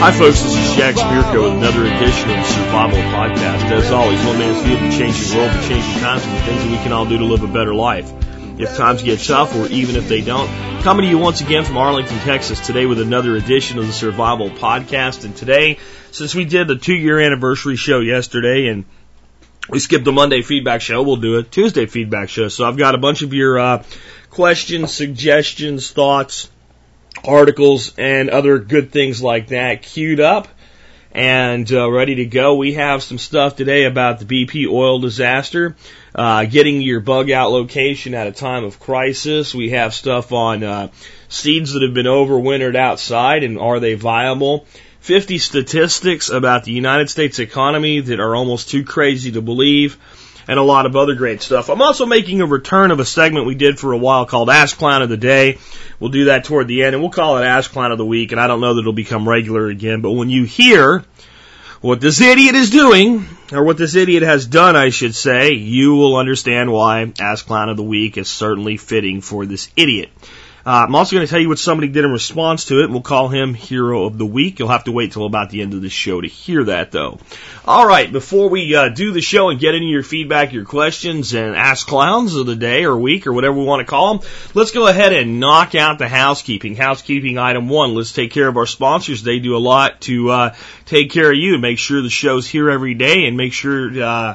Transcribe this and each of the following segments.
Hi, folks. This is Jack Spirko with another edition of the Survival Podcast. As always, one man's view of the changing world, the changing times, and the things that we can all do to live a better life. If times get tough, or even if they don't, coming to you once again from Arlington, Texas, today with another edition of the Survival Podcast. And today, since we did the two year anniversary show yesterday and we skipped the Monday feedback show. We'll do a Tuesday feedback show. So I've got a bunch of your uh, questions, suggestions, thoughts, articles, and other good things like that queued up and uh, ready to go. We have some stuff today about the BP oil disaster, uh, getting your bug out location at a time of crisis. We have stuff on uh, seeds that have been overwintered outside and are they viable. 50 statistics about the United States economy that are almost too crazy to believe, and a lot of other great stuff. I'm also making a return of a segment we did for a while called Ask Clown of the Day. We'll do that toward the end, and we'll call it Ask Clown of the Week, and I don't know that it'll become regular again, but when you hear what this idiot is doing, or what this idiot has done, I should say, you will understand why Ask Clown of the Week is certainly fitting for this idiot. Uh, I'm also going to tell you what somebody did in response to it, we'll call him Hero of the Week. You'll have to wait till about the end of the show to hear that, though. All right, before we uh, do the show and get into your feedback, your questions, and ask clowns of the day or week or whatever we want to call them, let's go ahead and knock out the housekeeping. Housekeeping item one. Let's take care of our sponsors. They do a lot to uh, take care of you, and make sure the show's here every day, and make sure. Uh,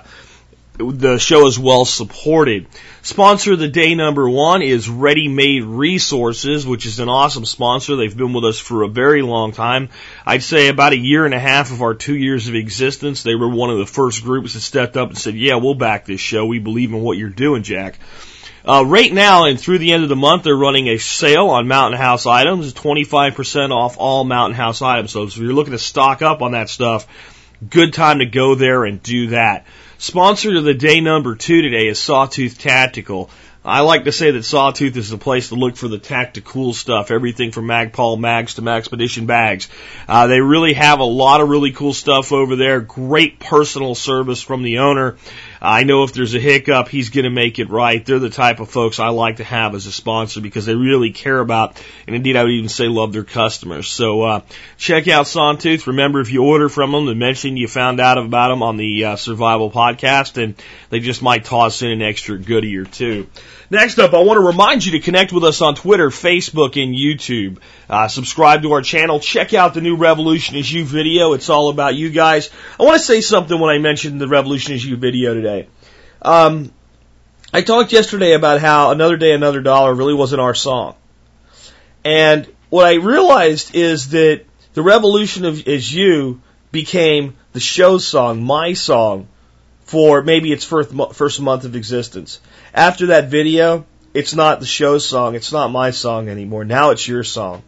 the show is well supported. Sponsor of the day number one is Ready Made Resources, which is an awesome sponsor. They've been with us for a very long time. I'd say about a year and a half of our two years of existence. They were one of the first groups that stepped up and said, yeah, we'll back this show. We believe in what you're doing, Jack. Uh, right now and through the end of the month, they're running a sale on Mountain House items, 25% off all Mountain House items. So if you're looking to stock up on that stuff, good time to go there and do that. Sponsor of the day number two today is Sawtooth Tactical. I like to say that Sawtooth is the place to look for the tactical stuff, everything from Magpul mags to Maxpedition bags. Uh, they really have a lot of really cool stuff over there. Great personal service from the owner. I know if there's a hiccup, he's going to make it right. They're the type of folks I like to have as a sponsor because they really care about, and indeed I would even say love their customers. So uh, check out Sawtooth. Remember, if you order from them, to mention you found out about them on the uh, Survival Podcast, and they just might toss in an extra goodie or two. Next up, I want to remind you to connect with us on Twitter, Facebook, and YouTube. Uh, subscribe to our channel. Check out the new Revolution is You video. It's all about you guys. I want to say something when I mentioned the Revolution is You video today. Um, I talked yesterday about how Another Day, Another Dollar really wasn't our song. And what I realized is that the Revolution is You became the show song, my song, for maybe its first, first month of existence. After that video, it's not the show's song, it's not my song anymore. Now it's your song.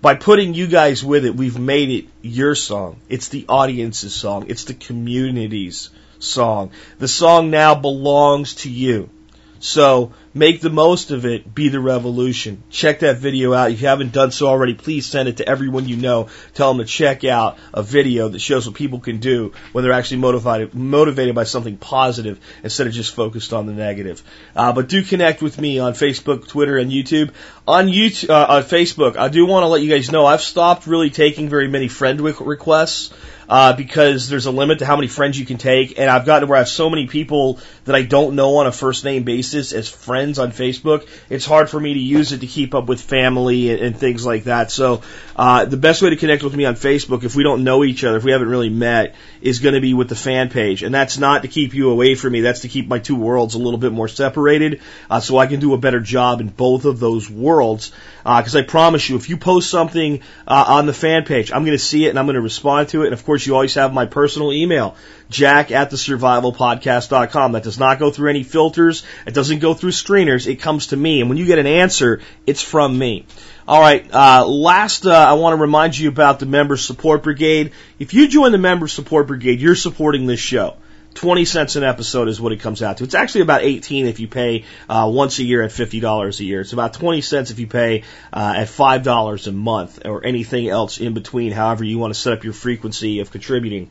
By putting you guys with it, we've made it your song. It's the audience's song. It's the community's song. The song now belongs to you. So make the most of it. Be the revolution. Check that video out. If you haven't done so already, please send it to everyone you know. Tell them to check out a video that shows what people can do when they're actually motivated, motivated by something positive instead of just focused on the negative. Uh, but do connect with me on Facebook, Twitter, and YouTube. On YouTube, uh, on Facebook, I do want to let you guys know I've stopped really taking very many friend requests uh, because there's a limit to how many friends you can take. And I've gotten where I have so many people that I don't know on a first name basis as friends on Facebook. It's hard for me to use it to keep up with family and, and things like that. So uh, the best way to connect with me on Facebook, if we don't know each other, if we haven't really met, is going to be with the fan page. And that's not to keep you away from me. That's to keep my two worlds a little bit more separated, uh, so I can do a better job in both of those worlds. Because I promise you, if you post something uh, on the fan page, I'm going to see it and I'm going to respond to it. And of course course, you always have my personal email, jack at the survivalpodcast.com. That does not go through any filters. It doesn't go through screeners. It comes to me. And when you get an answer, it's from me. All right. Uh, last, uh, I want to remind you about the Member Support Brigade. If you join the Member Support Brigade, you're supporting this show. 20 cents an episode is what it comes out to. It's actually about 18 if you pay uh, once a year at $50 a year. It's about 20 cents if you pay uh, at $5 a month or anything else in between, however you want to set up your frequency of contributing.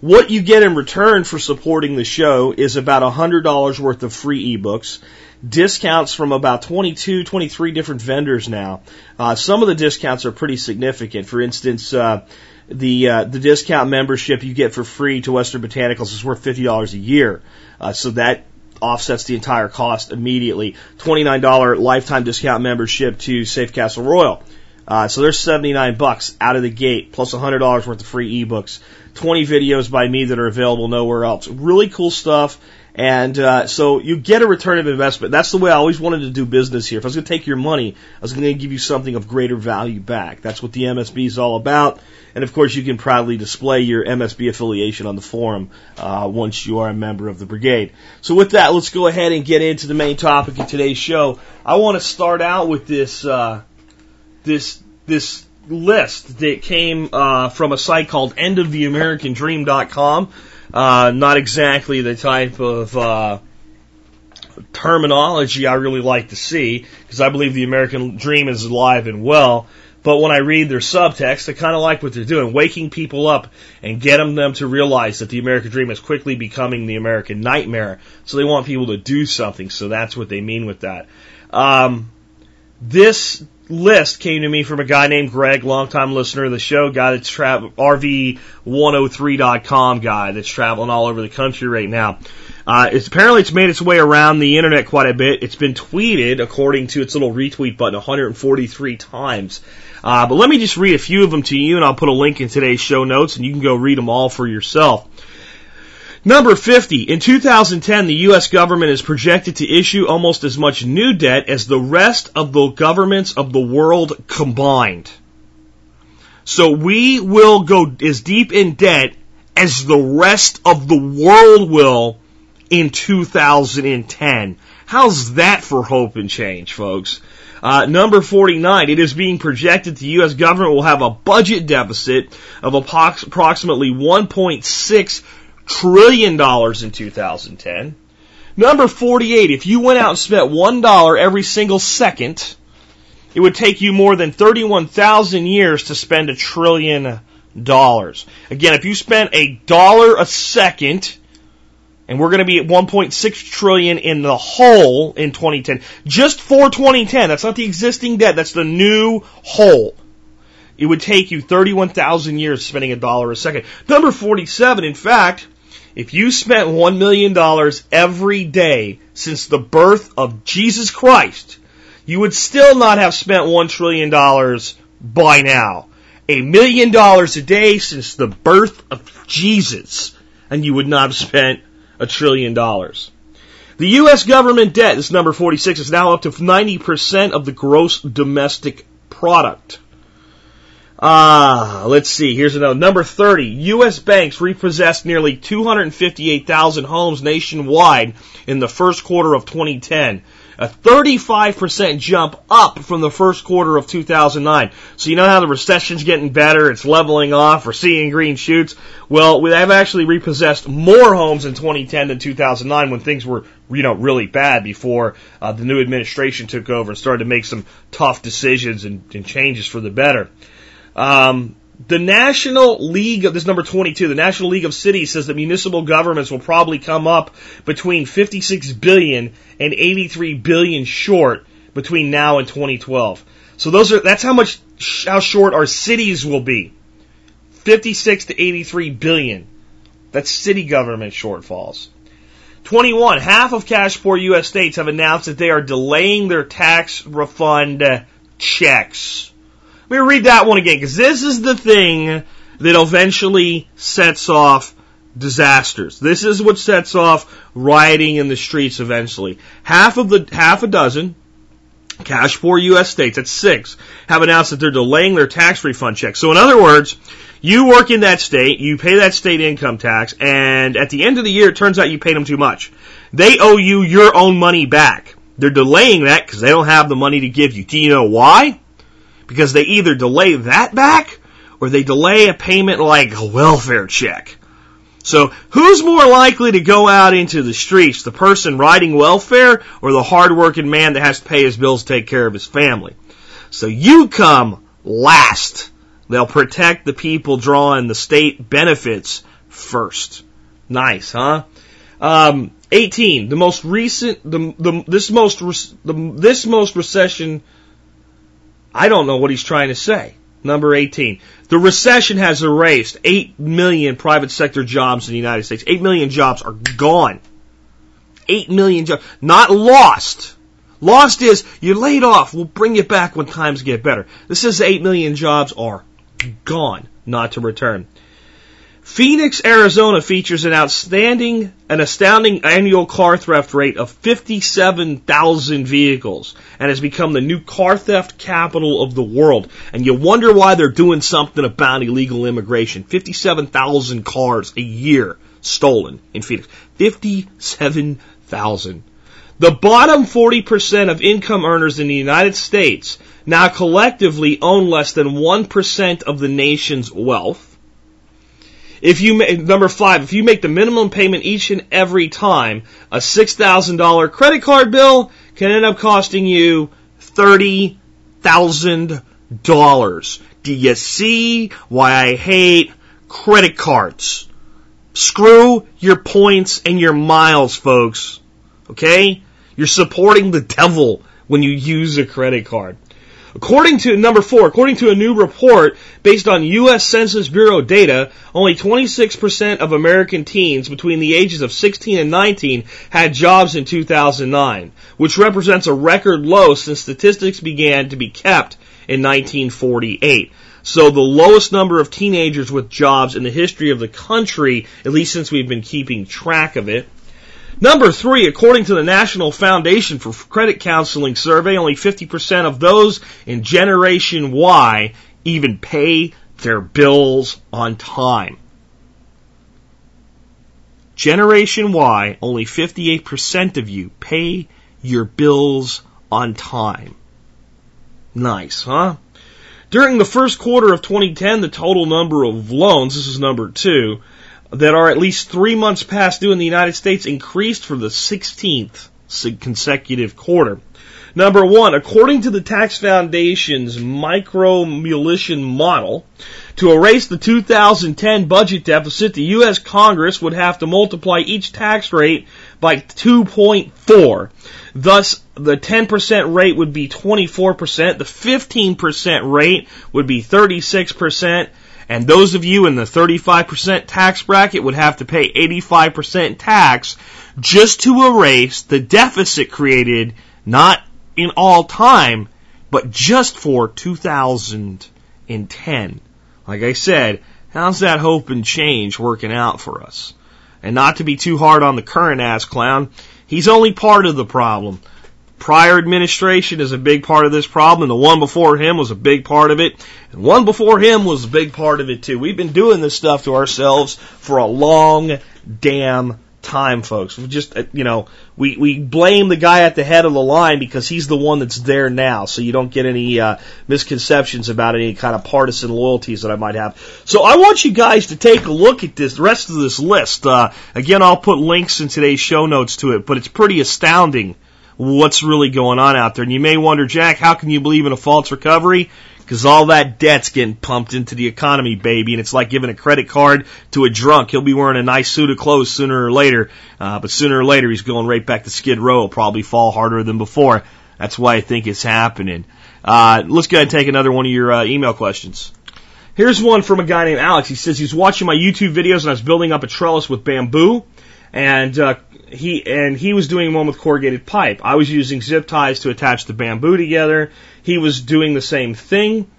What you get in return for supporting the show is about $100 worth of free ebooks, discounts from about 22, 23 different vendors now. Uh, some of the discounts are pretty significant. For instance, uh, the uh, the discount membership you get for free to Western Botanicals is worth fifty dollars a year. Uh, so that offsets the entire cost immediately. Twenty nine dollar lifetime discount membership to Safecastle Royal. Uh, so there's 79 bucks out of the gate, plus $100 worth of free ebooks, 20 videos by me that are available nowhere else. Really cool stuff. And uh, so you get a return of investment. That's the way I always wanted to do business here. If I was going to take your money, I was going to give you something of greater value back. That's what the MSB is all about. And of course, you can proudly display your MSB affiliation on the forum uh, once you are a member of the brigade. So with that, let's go ahead and get into the main topic of today's show. I want to start out with this uh, this this list that came uh, from a site called endoftheamericandream.com. Uh, not exactly the type of uh, terminology I really like to see because I believe the American dream is alive and well. But when I read their subtext, I kind of like what they're doing, waking people up and getting them to realize that the American dream is quickly becoming the American nightmare. So they want people to do something. So that's what they mean with that. Um, this list came to me from a guy named Greg, longtime listener of the show, guy that's travel RV103.com guy that's traveling all over the country right now. Uh, it's apparently it's made its way around the internet quite a bit. It's been tweeted, according to its little retweet button, 143 times. Uh, but let me just read a few of them to you, and I'll put a link in today's show notes, and you can go read them all for yourself. Number 50. In 2010, the U.S. government is projected to issue almost as much new debt as the rest of the governments of the world combined. So we will go as deep in debt as the rest of the world will in 2010. How's that for hope and change, folks? Uh, number 49, it is being projected the U.S. government will have a budget deficit of approximately 1.6 trillion dollars in 2010. Number 48, if you went out and spent one dollar every single second, it would take you more than 31,000 years to spend a trillion dollars. Again, if you spent a dollar a second, and we're going to be at 1.6 trillion in the whole in 2010, just for 2010. That's not the existing debt. That's the new whole. It would take you 31,000 years spending a dollar a second. Number 47, in fact, if you spent $1 million every day since the birth of Jesus Christ, you would still not have spent $1 trillion by now. A million dollars a day since the birth of Jesus, and you would not have spent a trillion dollars. The U.S. government debt, this number 46, is now up to 90% of the gross domestic product. Ah, let's see. Here's another. Number 30. U.S. banks repossessed nearly 258,000 homes nationwide in the first quarter of 2010. A 35% jump up from the first quarter of 2009. So you know how the recession's getting better, it's leveling off, we're seeing green shoots. Well, we have actually repossessed more homes in 2010 than 2009 when things were, you know, really bad before uh, the new administration took over and started to make some tough decisions and, and changes for the better. Um, the National League of this number 22, the National League of Cities says that municipal governments will probably come up between 56 billion and 83 billion short between now and 2012. So those are that's how much how short our cities will be. 56 to 83 billion. That's city government shortfalls. 21. Half of cash poor U.S. states have announced that they are delaying their tax refund checks. Me read that one again, because this is the thing that eventually sets off disasters. This is what sets off rioting in the streets eventually. Half of the, half a dozen cash poor U.S. states, that's six, have announced that they're delaying their tax refund checks. So in other words, You work in that state, you pay that state income tax, and at the end of the year, it turns out you paid them too much. They owe you your own money back. They're delaying that because they don't have the money to give you. Do you know why? Because they either delay that back or they delay a payment like a welfare check. So who's more likely to go out into the streets, the person riding welfare or the hardworking man that has to pay his bills to take care of his family? So you come last. They'll protect the people drawing the state benefits first. Nice, huh? Um, 18. The most recent, the, the this most the, this most recession. I don't know what he's trying to say. Number 18. The recession has erased 8 million private sector jobs in the United States. 8 million jobs are gone. 8 million jobs. Not lost. Lost is you're laid off. We'll bring you back when times get better. This is 8 million jobs are gone, not to return. Phoenix, Arizona features an outstanding, an astounding annual car theft rate of 57,000 vehicles and has become the new car theft capital of the world. And you wonder why they're doing something about illegal immigration. 57,000 cars a year stolen in Phoenix. 57,000. The bottom 40% of income earners in the United States now collectively own less than 1% of the nation's wealth. If you make, number five, if you make the minimum payment each and every time, a $6,000 credit card bill can end up costing you $30,000. Do you see why I hate credit cards? Screw your points and your miles, folks. Okay? You're supporting the devil when you use a credit card. According to number four, according to a new report based on U.S. Census Bureau data, only 26% of American teens between the ages of 16 and 19 had jobs in 2009, which represents a record low since statistics began to be kept in 1948. So the lowest number of teenagers with jobs in the history of the country, at least since we've been keeping track of it. Number three, according to the National Foundation for Credit Counseling survey, only 50% of those in Generation Y even pay their bills on time. Generation Y, only 58% of you pay your bills on time. Nice, huh? During the first quarter of 2010, the total number of loans, this is number two, that are at least three months past due in the United States increased for the 16th consecutive quarter. Number one, according to the Tax Foundation's microsimulation model, to erase the 2010 budget deficit, the U.S. Congress would have to multiply each tax rate by 2.4. Thus, the 10% rate would be 24%, the 15% rate would be 36%, and those of you in the 35% tax bracket would have to pay 85% tax just to erase the deficit created not in all time, but just for 2010. Like I said, how's that hope and change working out for us? And not to be too hard on the current ass clown, he's only part of the problem prior administration is a big part of this problem. And the one before him was a big part of it. And one before him was a big part of it too. We've been doing this stuff to ourselves for a long damn time, folks. We just, uh, you know, we, we blame the guy at the head of the line because he's the one that's there now. So you don't get any, uh, misconceptions about any kind of partisan loyalties that I might have. So I want you guys to take a look at this, the rest of this list. Uh, again, I'll put links in today's show notes to it, but it's pretty astounding what's really going on out there. And you may wonder, Jack, how can you believe in a false recovery? Because all that debt's getting pumped into the economy, baby, and it's like giving a credit card to a drunk. He'll be wearing a nice suit of clothes sooner or later, uh, but sooner or later he's going right back to Skid Row. He'll probably fall harder than before. That's why I think it's happening. Uh, let's go ahead and take another one of your uh, email questions. Here's one from a guy named Alex. He says he's watching my YouTube videos and I was building up a trellis with bamboo and uh, he and he was doing one with corrugated pipe. I was using zip ties to attach the bamboo together. He was doing the same thing.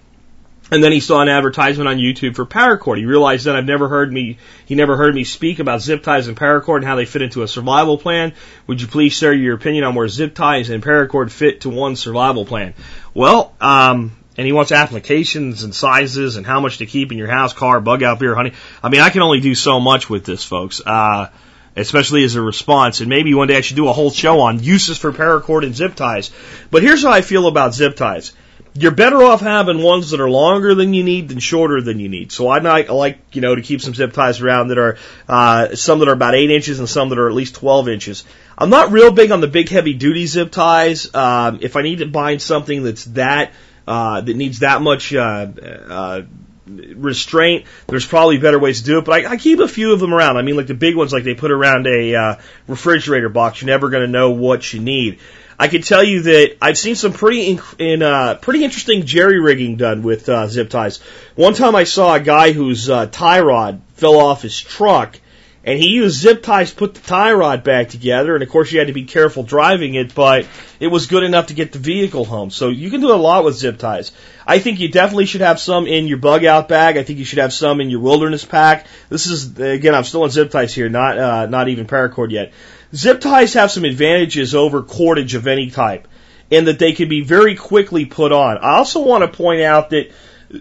And then he saw an advertisement on YouTube for paracord. He realized that I've never heard me, he never heard me speak about zip ties and paracord and how they fit into a survival plan. Would you please share your opinion on where zip ties and paracord fit to one survival plan? Well, um, and he wants applications and sizes and how much to keep in your house, car, bug out, beer, honey. I mean, I can only do so much with this, folks. Uh, especially as a response. And maybe one day I should do a whole show on uses for paracord and zip ties. But here's how I feel about zip ties. You're better off having ones that are longer than you need than shorter than you need. So I like, I like you know, to keep some zip ties around that are, uh, some that are about 8 inches and some that are at least 12 inches. I'm not real big on the big heavy duty zip ties. Um, if I need to bind something that's that, uh, that needs that much, uh, uh, restraint. There's probably better ways to do it, but I, I keep a few of them around. I mean, like the big ones, like they put around a uh, refrigerator box. You're never going to know what you need. I can tell you that I've seen some pretty in, in uh, pretty interesting jerry rigging done with uh, zip ties. One time I saw a guy whose uh, tie rod fell off his truck and he used zip ties to put the tie rod back together. And of course, you had to be careful driving it, but it was good enough to get the vehicle home. So you can do a lot with zip ties. I think you definitely should have some in your bug out bag. I think you should have some in your wilderness pack. This is again, I'm still on zip ties here, not uh, not even paracord yet. Zip ties have some advantages over cordage of any type, in that they can be very quickly put on. I also want to point out that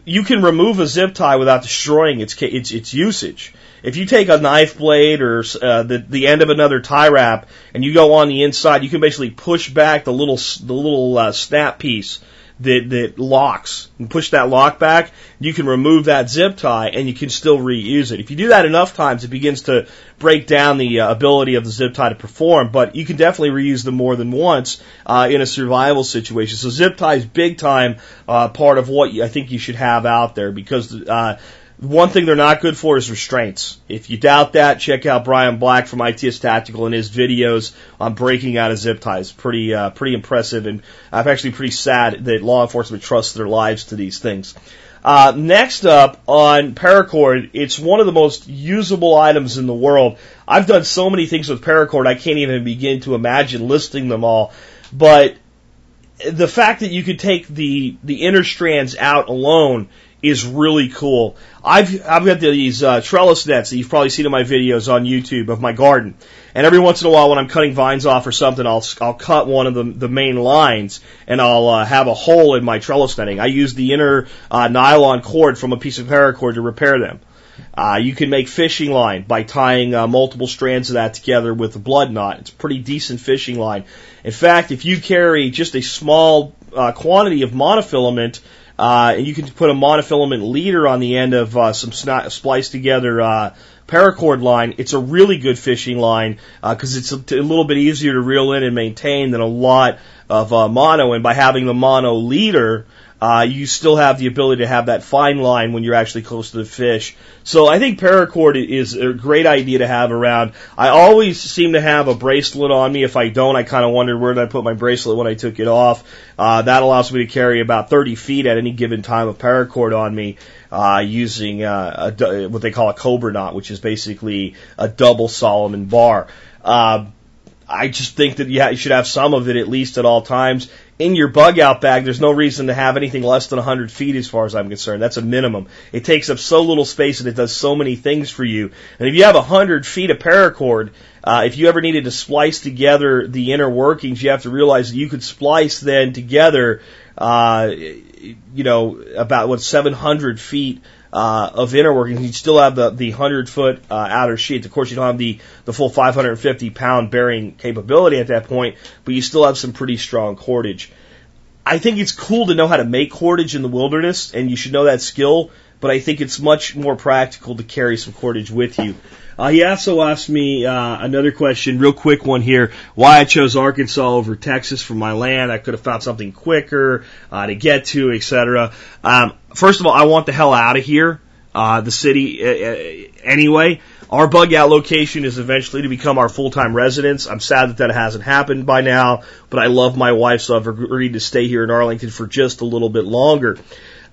you can remove a zip tie without destroying its its, its usage. If you take a knife blade or uh, the the end of another tie wrap and you go on the inside, you can basically push back the little the little uh, snap piece that that locks and push that lock back. You can remove that zip tie and you can still reuse it. If you do that enough times, it begins to break down the uh, ability of the zip tie to perform. But you can definitely reuse them more than once uh, in a survival situation. So zip tie is big time uh, part of what I think you should have out there because uh, one thing they're not good for is restraints. If you doubt that, check out Bryan Black from ITS Tactical and his videos on breaking out of zip ties. Pretty, uh, pretty impressive, and I'm actually pretty sad that law enforcement trusts their lives to these things. Uh, next up on paracord, it's one of the most usable items in the world. I've done so many things with paracord, I can't even begin to imagine listing them all. But the fact that you could take the the inner strands out alone is really cool. I've I've got these uh, trellis nets that you've probably seen in my videos on YouTube of my garden, and every once in a while when I'm cutting vines off or something, I'll I'll cut one of the the main lines and I'll uh, have a hole in my trellis netting. I use the inner uh, nylon cord from a piece of paracord to repair them. Uh, you can make fishing line by tying uh, multiple strands of that together with a blood knot. It's a pretty decent fishing line. In fact, if you carry just a small uh, quantity of monofilament uh, and you can put a monofilament leader on the end of uh, some sn- spliced together uh, paracord line. It's a really good fishing line uh, because uh, it's a, t- a little bit easier to reel in and maintain than a lot of uh, mono. And by having the mono leader, uh, you still have the ability to have that fine line when you're actually close to the fish. So I think paracord is a great idea to have around. I always seem to have a bracelet on me. If I don't, I kind of wonder where did I put my bracelet when I took it off. Uh, that allows me to carry about 30 feet at any given time of paracord on me. Uh, using uh, a, what they call a cobra knot, which is basically a double Solomon bar. Uh, I just think that yeah, you should have some of it at least at all times in your bug out bag, there's no reason to have anything less than 100 feet as far as I'm concerned. That's a minimum. It takes up so little space and it does so many things for you. And if you have 100 feet of paracord, uh, if you ever needed to splice together the inner workings, you have to realize that you could splice then together, uh, you know, about what 700 feet uh, of inner workings. You still have the the 100 foot uh, outer sheets. Of course, you don't have the the full 550 pound bearing capability at that point, but you still have some pretty strong cordage. I think it's cool to know how to make cordage in the wilderness, and you should know that skill. But I think it's much more practical to carry some cordage with you. Uh, he also asked me uh, another question, real quick one here. Why I chose Arkansas over Texas for my land? I could have found something quicker uh, to get to, etc. Um, first of all, I want the hell out of here, uh, the city uh, uh, anyway. Our bug out location is eventually to become our full time residence. I'm sad that that hasn't happened by now, but I love my wife, so I've agreed to stay here in Arlington for just a little bit longer.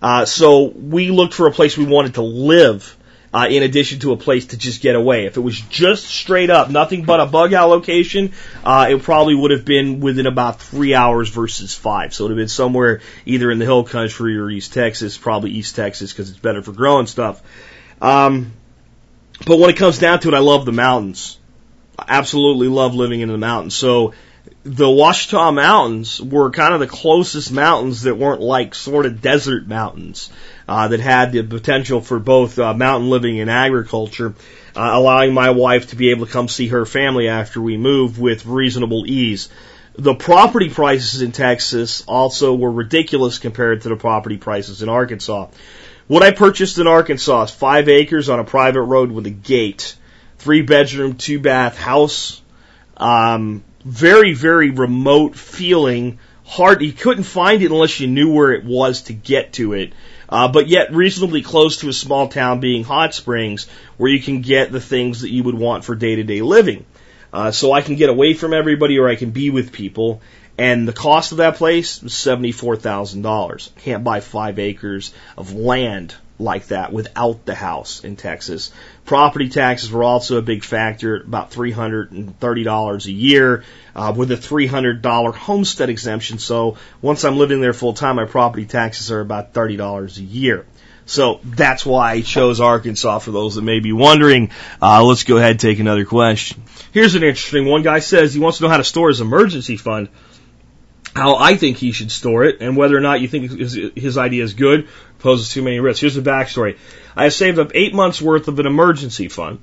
Uh, so we looked for a place we wanted to live uh, in addition to a place to just get away. If it was just straight up, nothing but a bug out location, uh, it probably would have been within about three hours versus five. So it would have been somewhere either in the hill country or East Texas, probably East Texas because it's better for growing stuff. Um, but when it comes down to it, I love the mountains. I absolutely love living in the mountains. So the Ouachita Mountains were kind of the closest mountains that weren't like sort of desert mountains, uh, that had the potential for both uh, mountain living and agriculture, uh, allowing my wife to be able to come see her family after we moved with reasonable ease. The property prices in Texas also were ridiculous compared to the property prices in Arkansas. What I purchased in Arkansas is five acres on a private road with a gate, three bedroom, two bath house, um, very, very remote feeling. Hard, you couldn't find it unless you knew where it was to get to it. Uh, but yet reasonably close to a small town being Hot Springs, where you can get the things that you would want for day to day living. Uh, so I can get away from everybody or I can be with people. And the cost of that place was $74,000. Can't buy five acres of land like that without the house in Texas. Property taxes were also a big factor, about $330 a year, uh, with a $300 homestead exemption. So once I'm living there full time, my property taxes are about $30 a year. So that's why I chose Arkansas for those that may be wondering. Uh, let's go ahead and take another question. Here's an interesting one. Guy says he wants to know how to store his emergency fund how I think he should store it and whether or not you think his, his idea is good poses too many risks. Here's the backstory. I saved up eight months worth of an emergency fund.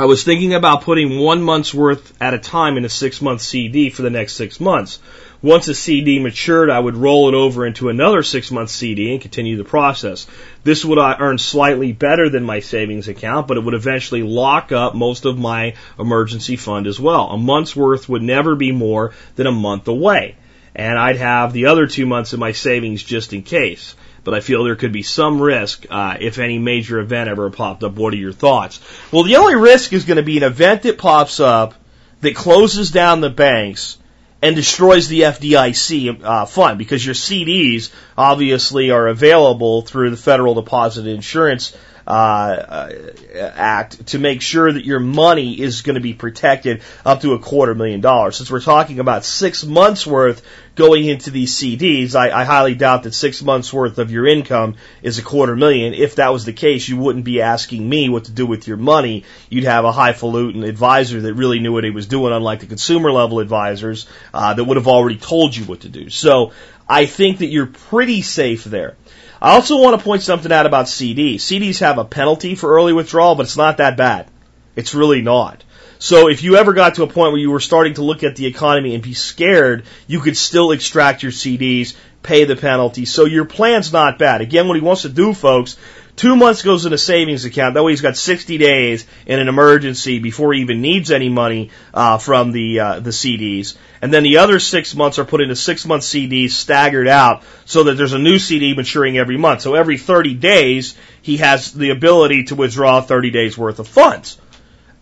I was thinking about putting one month's worth at a time in a six month CD for the next six months. Once a CD matured, I would roll it over into another six month CD and continue the process. This would uh, earn slightly better than my savings account, but it would eventually lock up most of my emergency fund as well. A month's worth would never be more than a month away and I'd have the other two months of my savings just in case. But I feel there could be some risk uh, if any major event ever popped up. What are your thoughts? Well, the only risk is going to be an event that pops up that closes down the banks and destroys the FDIC uh, fund because your CDs obviously are available through the Federal Deposit Insurance uh, act to make sure that your money is going to be protected up to a quarter million dollars. Since we're talking about six months worth going into these CDs, I, I highly doubt that six months worth of your income is a quarter million. If that was the case, you wouldn't be asking me what to do with your money. You'd have a highfalutin advisor that really knew what he was doing, unlike the consumer level advisors uh, that would have already told you what to do. So I think that you're pretty safe there. I also want to point something out about CDs. CDs have a penalty for early withdrawal, but it's not that bad. It's really not. So if you ever got to a point where you were starting to look at the economy and be scared, you could still extract your CDs, pay the penalty. So your plan's not bad. Again, what he wants to do, folks, Two months goes in a savings account. That way he's got 60 days in an emergency before he even needs any money uh, from the uh, the CDs. And then the other six months are put into six month CDs staggered out so that there's a new CD maturing every month. So every 30 days he has the ability to withdraw 30 days worth of funds.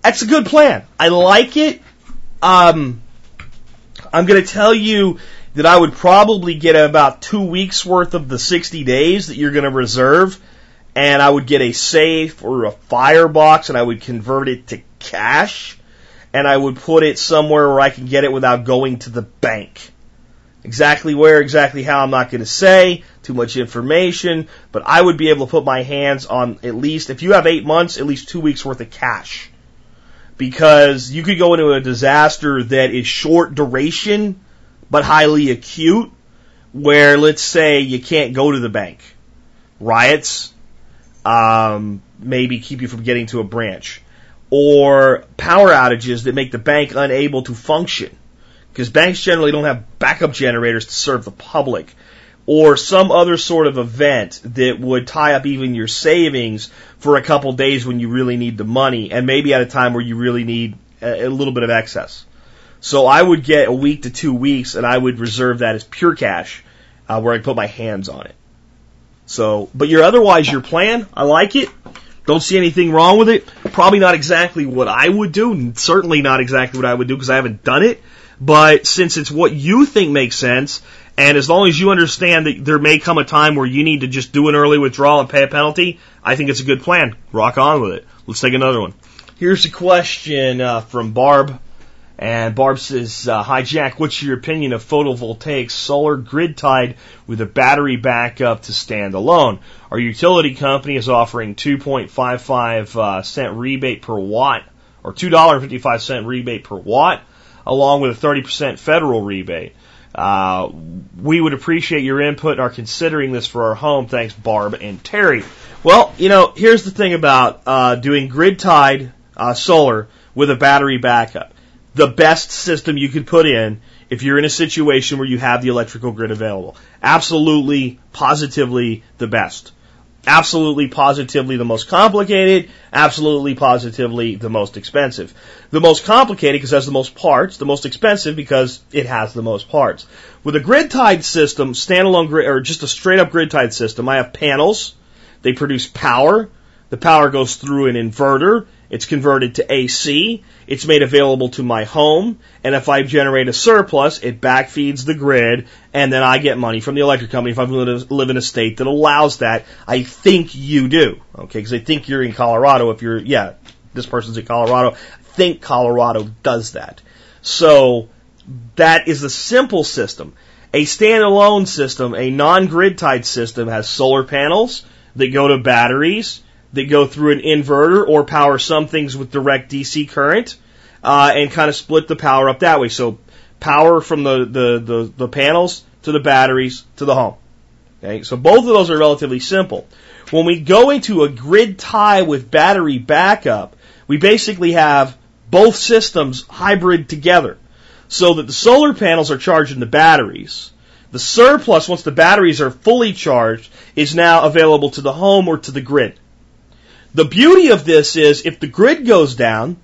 That's a good plan. I like it. Um, I'm going to tell you that I would probably get about two weeks worth of the 60 days that you're going to reserve and I would get a safe or a firebox and I would convert it to cash and I would put it somewhere where I can get it without going to the bank. Exactly where, exactly how, I'm not going to say. Too much information. But I would be able to put my hands on at least, if you have eight months, at least two weeks worth of cash. Because you could go into a disaster that is short duration, but highly acute, where let's say you can't go to the bank. Riots, um, maybe keep you from getting to a branch, or power outages that make the bank unable to function, because banks generally don't have backup generators to serve the public, or some other sort of event that would tie up even your savings for a couple days when you really need the money, and maybe at a time where you really need a, a little bit of excess. So I would get a week to two weeks, and I would reserve that as pure cash, uh, where I put my hands on it. So, but your otherwise your plan, I like it. Don't see anything wrong with it. Probably not exactly what I would do. Certainly not exactly what I would do because I haven't done it. But since it's what you think makes sense, and as long as you understand that there may come a time where you need to just do an early withdrawal and pay a penalty, I think it's a good plan. Rock on with it. Let's take another one. Here's a question uh, from Barb. And Barb says, uh, Hi Jack, what's your opinion of photovoltaic solar grid tied with a battery backup to stand alone? Our utility company is offering 2.55 uh, cent rebate per watt or $2.55 rebate per watt. along with a 30% federal rebate. Uh, we would appreciate your input and are considering this for our home. Thanks, Barb and Terry. Well, you know, here's the thing about uh, doing grid tied uh, solar with a battery backup. The best system you could put in if you're in a situation where you have the electrical grid available. Absolutely, positively the best. Absolutely, positively the most complicated. Absolutely, positively the most expensive. The most complicated because it has the most parts. The most expensive because it has the most parts. With a grid tied system, standalone grid, or just a straight up grid tied system, I have panels. They produce power. The power goes through an inverter. It's converted to AC. It's made available to my home. And if I generate a surplus, it backfeeds the grid and then I get money from the electric company if I live in a state that allows that. I think you do. Okay. Cause I think you're in Colorado. If you're, yeah, this person's in Colorado. I think Colorado does that. So that is a simple system. A standalone system, a non-grid tied system has solar panels that go to batteries that go through an inverter or power some things with direct DC current, uh, and kind of split the power up that way. So power from the, the, the, the panels to the batteries to the home. Okay, so both of those are relatively simple. When we go into a grid tie with battery backup, we basically have both systems hybrid together. So that the solar panels are charging the batteries. The surplus, once the batteries are fully charged, is now available to the home or to the grid. The beauty of this is if the grid goes down,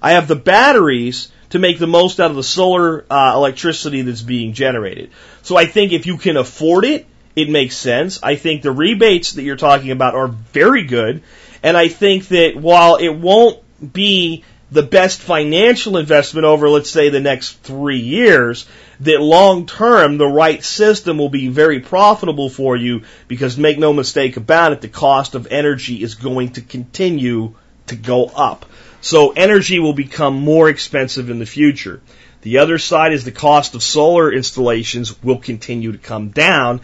I have the batteries to make the most out of the solar uh, electricity that's being generated. So I think if you can afford it, it makes sense. I think the rebates that you're talking about are very good. And I think that while it won't be the best financial investment over, let's say, the next three years, that long term, the right system will be very profitable for you because make no mistake about it, the cost of energy is going to continue to go up. So energy will become more expensive in the future. The other side is the cost of solar installations will continue to come down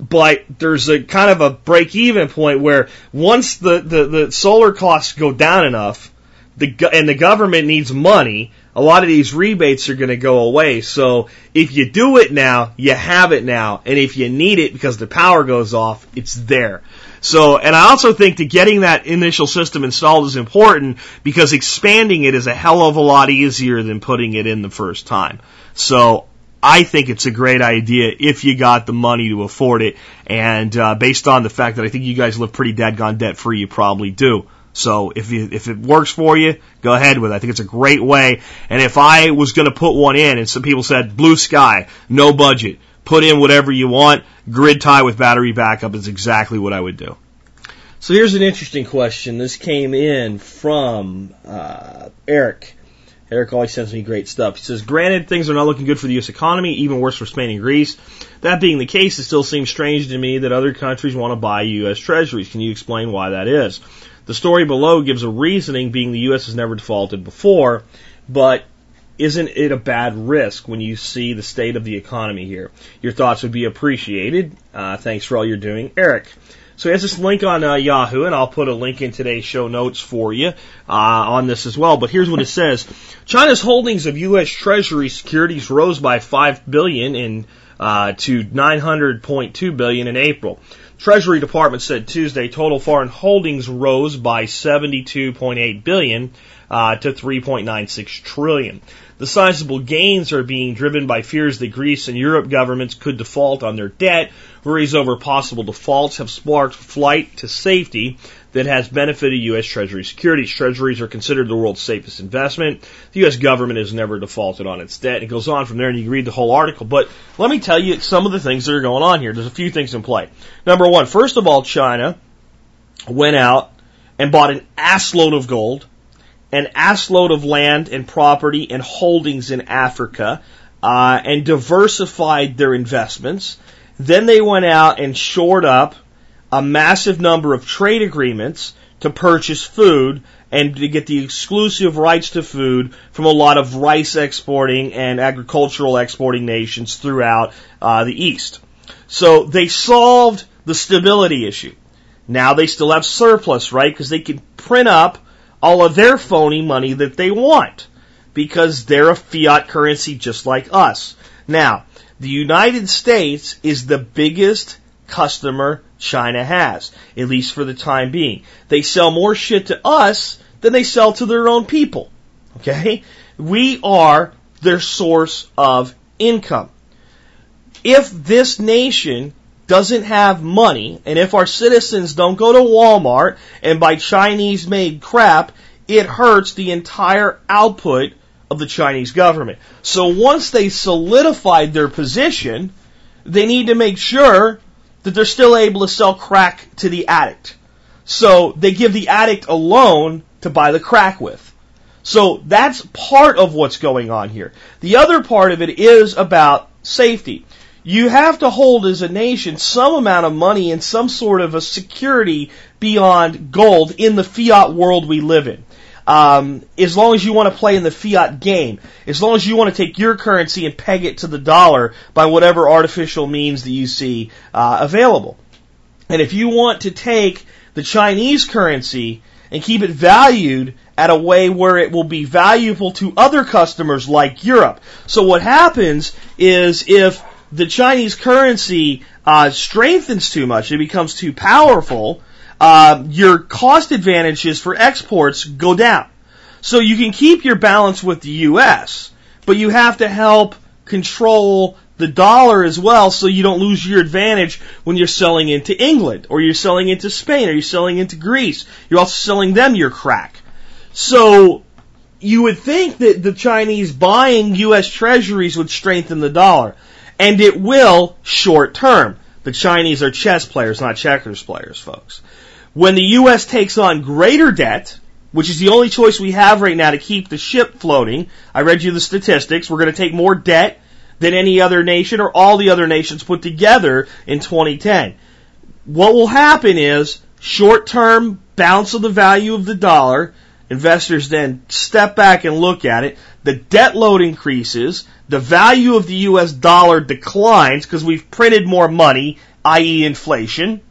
but there's a kind of a break even point where once the, the, the solar costs go down enough, the and the government needs money, a lot of these rebates are going to go away. So if you do it now, you have it now, and if you need it because the power goes off, it's there. So, and I also think that getting that initial system installed is important because expanding it is a hell of a lot easier than putting it in the first time. So I think it's a great idea if you got the money to afford it. And uh, based on the fact that I think you guys live pretty dead gone debt free, you probably do. So if you, if it works for you, go ahead with it. I think it's a great way. And if I was going to put one in, and some people said blue sky, no budget, put in whatever you want, grid tie with battery backup is exactly what I would do. So here's an interesting question. This came in from uh, Eric. Eric always sends me great stuff. He says, granted, things are not looking good for the U.S. economy, even worse for Spain and Greece. That being the case, it still seems strange to me that other countries want to buy U.S. treasuries. Can you explain why that is? The story below gives a reasoning being the U.S. has never defaulted before, but isn't it a bad risk when you see the state of the economy here? Your thoughts would be appreciated. Uh, thanks for all you're doing, Eric. So he has this link on uh, Yahoo, and I'll put a link in today's show notes for you uh, on this as well. But here's what it says: China's holdings of U.S. Treasury securities rose by five billion in uh, to 900.2 billion in April. Treasury Department said Tuesday total foreign holdings rose by 72.8 billion uh, to 3.96 trillion. The sizable gains are being driven by fears that Greece and Europe governments could default on their debt. Worries over possible defaults have sparked flight to safety that has benefited U.S. Treasury securities. Treasuries are considered the world's safest investment. The U.S. government has never defaulted on its debt. It goes on from there, and you can read the whole article. But let me tell you some of the things that are going on here. There's a few things in play. Number one, first of all, China went out and bought an assload of gold, an assload of land and property and holdings in Africa, uh, and diversified their investments. Then they went out and shored up a massive number of trade agreements to purchase food and to get the exclusive rights to food from a lot of rice exporting and agricultural exporting nations throughout uh, the East. So they solved the stability issue. Now they still have surplus, right? Because they can print up all of their phony money that they want because they're a fiat currency just like us. Now, the United States is the biggest customer China has, at least for the time being. They sell more shit to us than they sell to their own people. Okay? We are their source of income. If this nation doesn't have money, and if our citizens don't go to Walmart and buy Chinese made crap, it hurts the entire output of the Chinese government. So once they solidified their position, they need to make sure that they're still able to sell crack to the addict. So they give the addict a loan to buy the crack with. So that's part of what's going on here. The other part of it is about safety. You have to hold as a nation some amount of money and some sort of a security beyond gold in the fiat world we live in. Um, as long as you want to play in the fiat game, as long as you want to take your currency and peg it to the dollar by whatever artificial means that you see uh, available. And if you want to take the Chinese currency and keep it valued at a way where it will be valuable to other customers like Europe. So what happens is if the Chinese currency uh, strengthens too much, it becomes too powerful, uh, your cost advantages for exports go down. So you can keep your balance with the U.S., but you have to help control the dollar as well so you don't lose your advantage when you're selling into England or you're selling into Spain or you're selling into Greece. You're also selling them your crack. So you would think that the Chinese buying U.S. treasuries would strengthen the dollar. And it will short term. The Chinese are chess players, not checkers players, folks. When the U.S. takes on greater debt, which is the only choice we have right now to keep the ship floating, I read you the statistics. We're going to take more debt than any other nation or all the other nations put together in 2010. What will happen is short term bounce of the value of the dollar. Investors then step back and look at it. The debt load increases. The value of the US dollar declines because we've printed more money, i.e. inflation.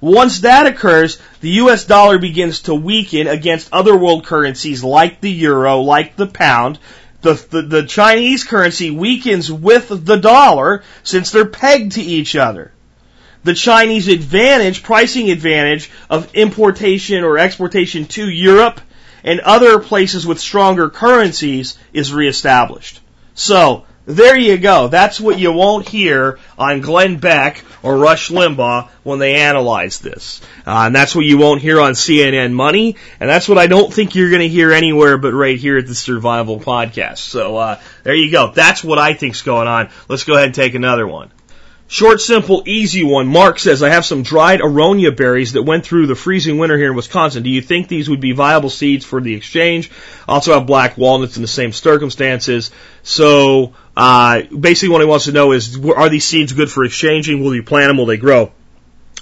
Once that occurs, the US dollar begins to weaken against other world currencies like the euro, like the pound. The, the, the Chinese currency weakens with the dollar since they're pegged to each other. The Chinese advantage, pricing advantage of importation or exportation to Europe and other places with stronger currencies is reestablished. So, there you go. That's what you won't hear on Glenn Beck or Rush Limbaugh when they analyze this. Uh, and that's what you won't hear on CNN Money. And that's what I don't think you're going to hear anywhere but right here at the Survival Podcast. So uh, there you go. That's what I think's going on. Let's go ahead and take another one. Short, simple, easy one. Mark says, I have some dried aronia berries that went through the freezing winter here in Wisconsin. Do you think these would be viable seeds for the exchange? Also have black walnuts in the same circumstances. So, uh, basically what he wants to know is, are these seeds good for exchanging? Will you plant them? Will they grow?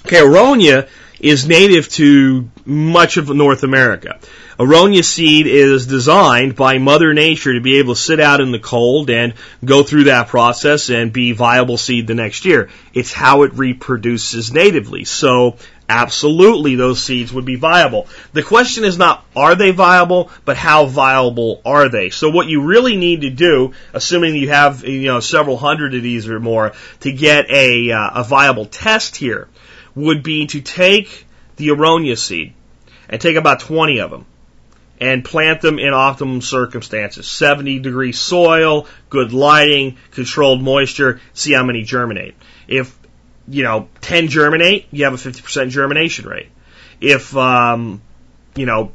Okay, aronia is native to much of North America. Aronia seed is designed by Mother Nature to be able to sit out in the cold and go through that process and be viable seed the next year. It's how it reproduces natively. So absolutely those seeds would be viable. The question is not are they viable, but how viable are they? So what you really need to do, assuming you have you know several hundred of these or more, to get a uh, a viable test here, would be to take the aronia seed and take about 20 of them and plant them in optimum circumstances. 70 degree soil, good lighting, controlled moisture, see how many germinate. If, you know, 10 germinate, you have a 50% germination rate. If, um, you know,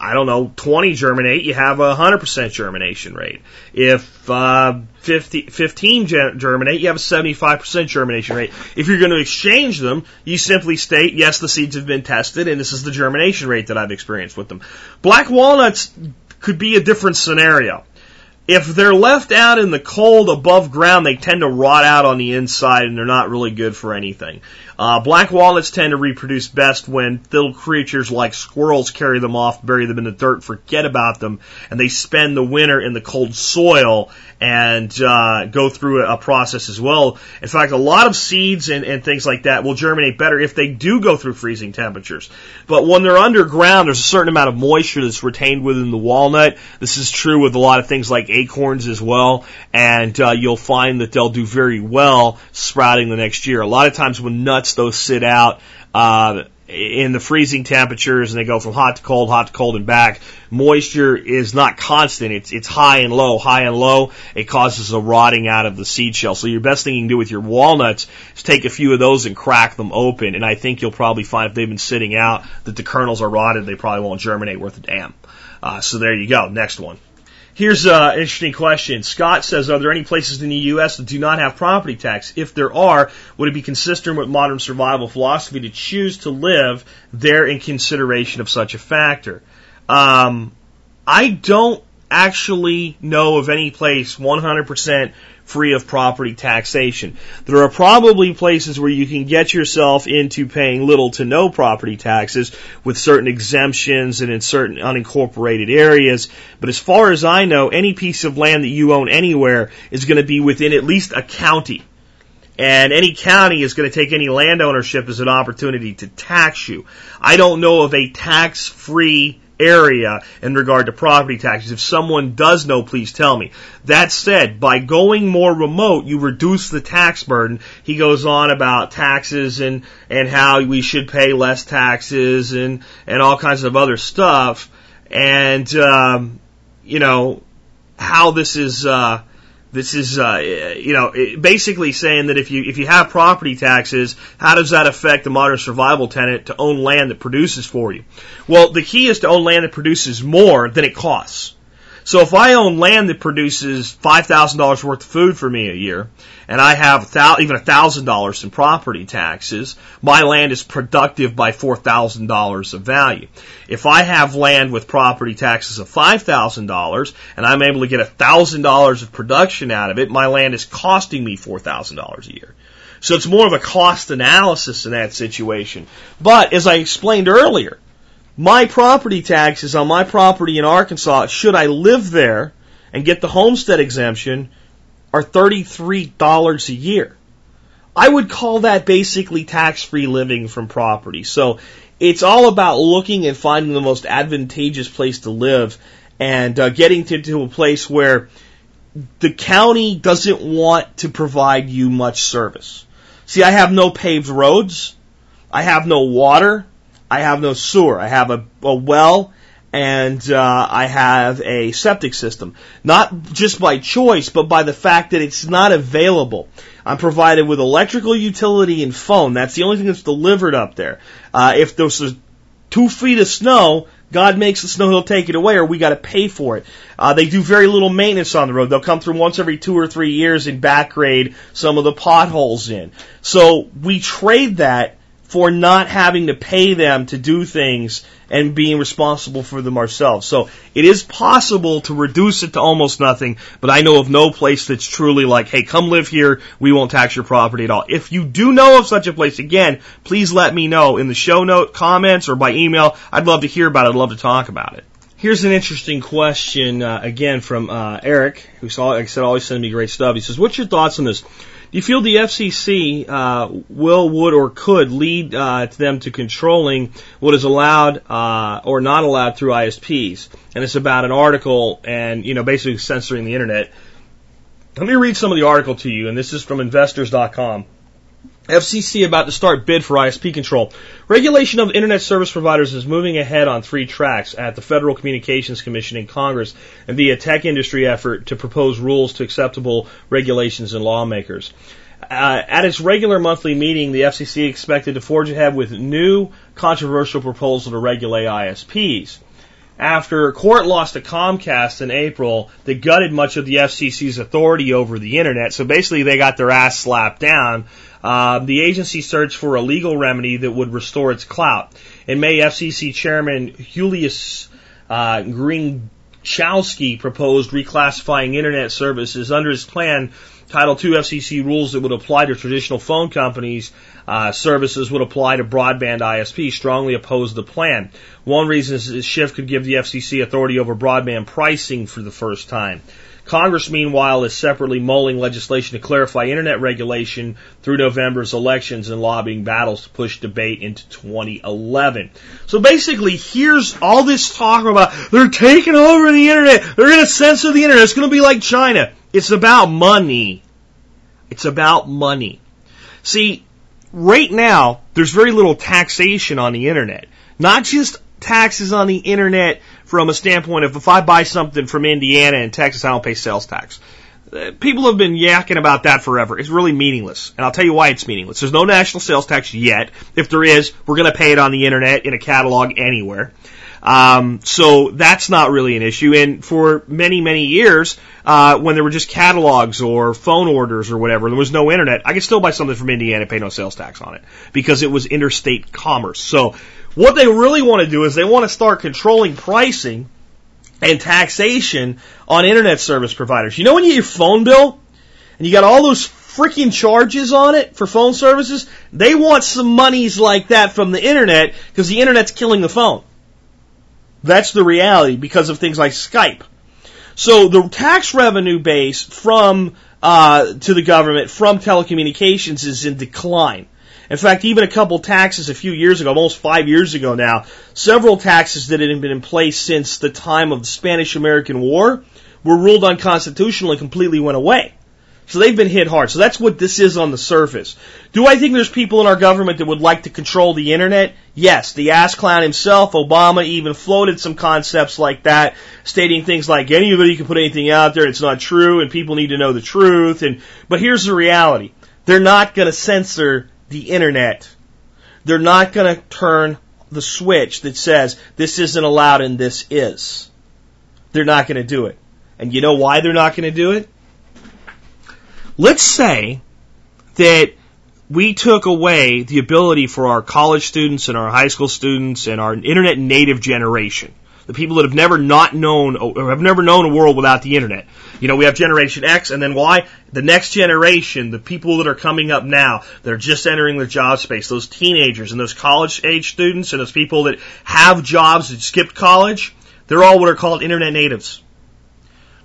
I don't know, 20 germinate, you have a 100% germination rate. If uh, 50, 15 germinate, you have a 75% germination rate. If you're going to exchange them, you simply state, yes, the seeds have been tested, and this is the germination rate that I've experienced with them. Black walnuts could be a different scenario. If they're left out in the cold above ground, they tend to rot out on the inside and they're not really good for anything. Uh, black walnuts tend to reproduce best when little creatures like squirrels carry them off, bury them in the dirt, forget about them, and they spend the winter in the cold soil and uh, go through a, a process as well. In fact, a lot of seeds and, and things like that will germinate better if they do go through freezing temperatures. But when they're underground, there's a certain amount of moisture that's retained within the walnut. This is true with a lot of things like acorns as well, and uh, you'll find that they'll do very well sprouting the next year. A lot of times when nuts those sit out. Uh, in the freezing temperatures and they go from hot to cold, hot to cold and back. Moisture is not constant. It's, it's high and low, high and low. It causes a rotting out of the seed shell. So your best thing you can do with your walnuts is take a few of those and crack them open. And I think you'll probably find if they've been sitting out that the kernels are rotted, they probably won't germinate worth a damn. Uh, so there you go. Next one. Here's an interesting question. Scott says, are there any places in the U.S. that do not have property tax? If there are, would it be consistent with modern survival philosophy to choose to live there in consideration of such a factor? Um, I don't actually know of any place 100% free of property taxation. There are probably places where you can get yourself into paying little to no property taxes with certain exemptions and in certain unincorporated areas. But as far as I know, any piece of land that you own anywhere is going to be within at least a county. And any county is going to take any land ownership as an opportunity to tax you. I don't know of a tax free area in regard to property taxes. If someone does know, please tell me. That said, by going more remote, you reduce the tax burden. He goes on about taxes and, and how we should pay less taxes and, and all kinds of other stuff. And, um, you know, how this is, uh, this is, uh, you know, basically saying that if you if you have property taxes, how does that affect the modern survival tenant to own land that produces for you? Well, the key is to own land that produces more than it costs. So if I own land that produces five thousand dollars worth of food for me a year, and I have even a thousand dollars in property taxes, my land is productive by four thousand dollars of value. If I have land with property taxes of five thousand dollars and I'm able to get a thousand dollars of production out of it, my land is costing me four thousand dollars a year. So it's more of a cost analysis in that situation. But as I explained earlier, my property taxes on my property in Arkansas, should I live there and get the homestead exemption, are $33 a year. I would call that basically tax free living from property. So it's all about looking and finding the most advantageous place to live and uh, getting to, to a place where the county doesn't want to provide you much service. See, I have no paved roads. I have no water. I have no sewer. I have a, a well and uh, I have a septic system. Not just by choice, but by the fact that it's not available. I'm provided with electrical utility and phone. That's the only thing that's delivered up there. Uh, if there's two feet of snow, God makes the snow, He'll take it away, or we got to pay for it. Uh, they do very little maintenance on the road. They'll come through once every two or three years and back grade some of the potholes in. So we trade that for not having to pay them to do things and being responsible for them ourselves. So it is possible to reduce it to almost nothing, but I know of no place that's truly like, hey, come live here, we won't tax your property at all. If you do know of such a place, again, please let me know in the show note comments or by email. I'd love to hear about it. I'd love to talk about it. Here's an interesting question, uh, again, from uh, Eric, who, like I said, always sends me great stuff. He says, what's your thoughts on this? Do you feel the FCC uh, will, would, or could lead uh, to them to controlling what is allowed uh, or not allowed through ISPs? And it's about an article and you know basically censoring the internet. Let me read some of the article to you, and this is from Investors.com. FCC about to start bid for ISP control. Regulation of internet service providers is moving ahead on three tracks at the Federal Communications Commission in Congress and via tech industry effort to propose rules to acceptable regulations and lawmakers. Uh, at its regular monthly meeting, the FCC expected to forge ahead with new controversial proposal to regulate ISPs. After court lost to Comcast in April, that gutted much of the FCC's authority over the internet. So basically, they got their ass slapped down uh, the agency searched for a legal remedy that would restore its clout. In May, FCC Chairman Julius uh, Genachowski proposed reclassifying internet services under his plan Title II FCC rules that would apply to traditional phone companies uh, services would apply to broadband ISP strongly oppose the plan. One reason is this shift could give the FCC authority over broadband pricing for the first time. Congress, meanwhile, is separately mulling legislation to clarify internet regulation through November's elections and lobbying battles to push debate into 2011. So basically, here's all this talk about they're taking over the internet, they're going to censor the internet, it's going to be like China. It's about money. It's about money. See, right now, there's very little taxation on the internet. Not just taxes on the internet from a standpoint of if I buy something from Indiana and Texas, I don't pay sales tax. Uh, people have been yakking about that forever. It's really meaningless. And I'll tell you why it's meaningless. There's no national sales tax yet. If there is, we're going to pay it on the internet in a catalog anywhere. Um, so that's not really an issue. And for many, many years, uh, when there were just catalogs or phone orders or whatever, there was no internet, I could still buy something from Indiana and pay no sales tax on it because it was interstate commerce. So what they really want to do is they want to start controlling pricing and taxation on internet service providers. You know when you get your phone bill and you got all those freaking charges on it for phone services? They want some monies like that from the internet because the internet's killing the phone. That's the reality because of things like Skype. So the tax revenue base from uh, to the government from telecommunications is in decline. In fact, even a couple taxes a few years ago, almost five years ago now, several taxes that had been in place since the time of the Spanish American War were ruled unconstitutional and completely went away. So they've been hit hard. So that's what this is on the surface. Do I think there's people in our government that would like to control the internet? Yes. The ass clown himself, Obama, even floated some concepts like that, stating things like anybody can put anything out there, it's not true, and people need to know the truth. And but here's the reality: they're not going to censor the internet. They're not going to turn the switch that says this isn't allowed and this is. They're not going to do it. And you know why they're not going to do it? Let's say that we took away the ability for our college students and our high school students and our internet native generation, the people that have never not known or have never known a world without the internet. You know, we have generation X and then Y, the next generation, the people that are coming up now, they're just entering the job space, those teenagers and those college age students and those people that have jobs that skipped college, they're all what are called internet natives.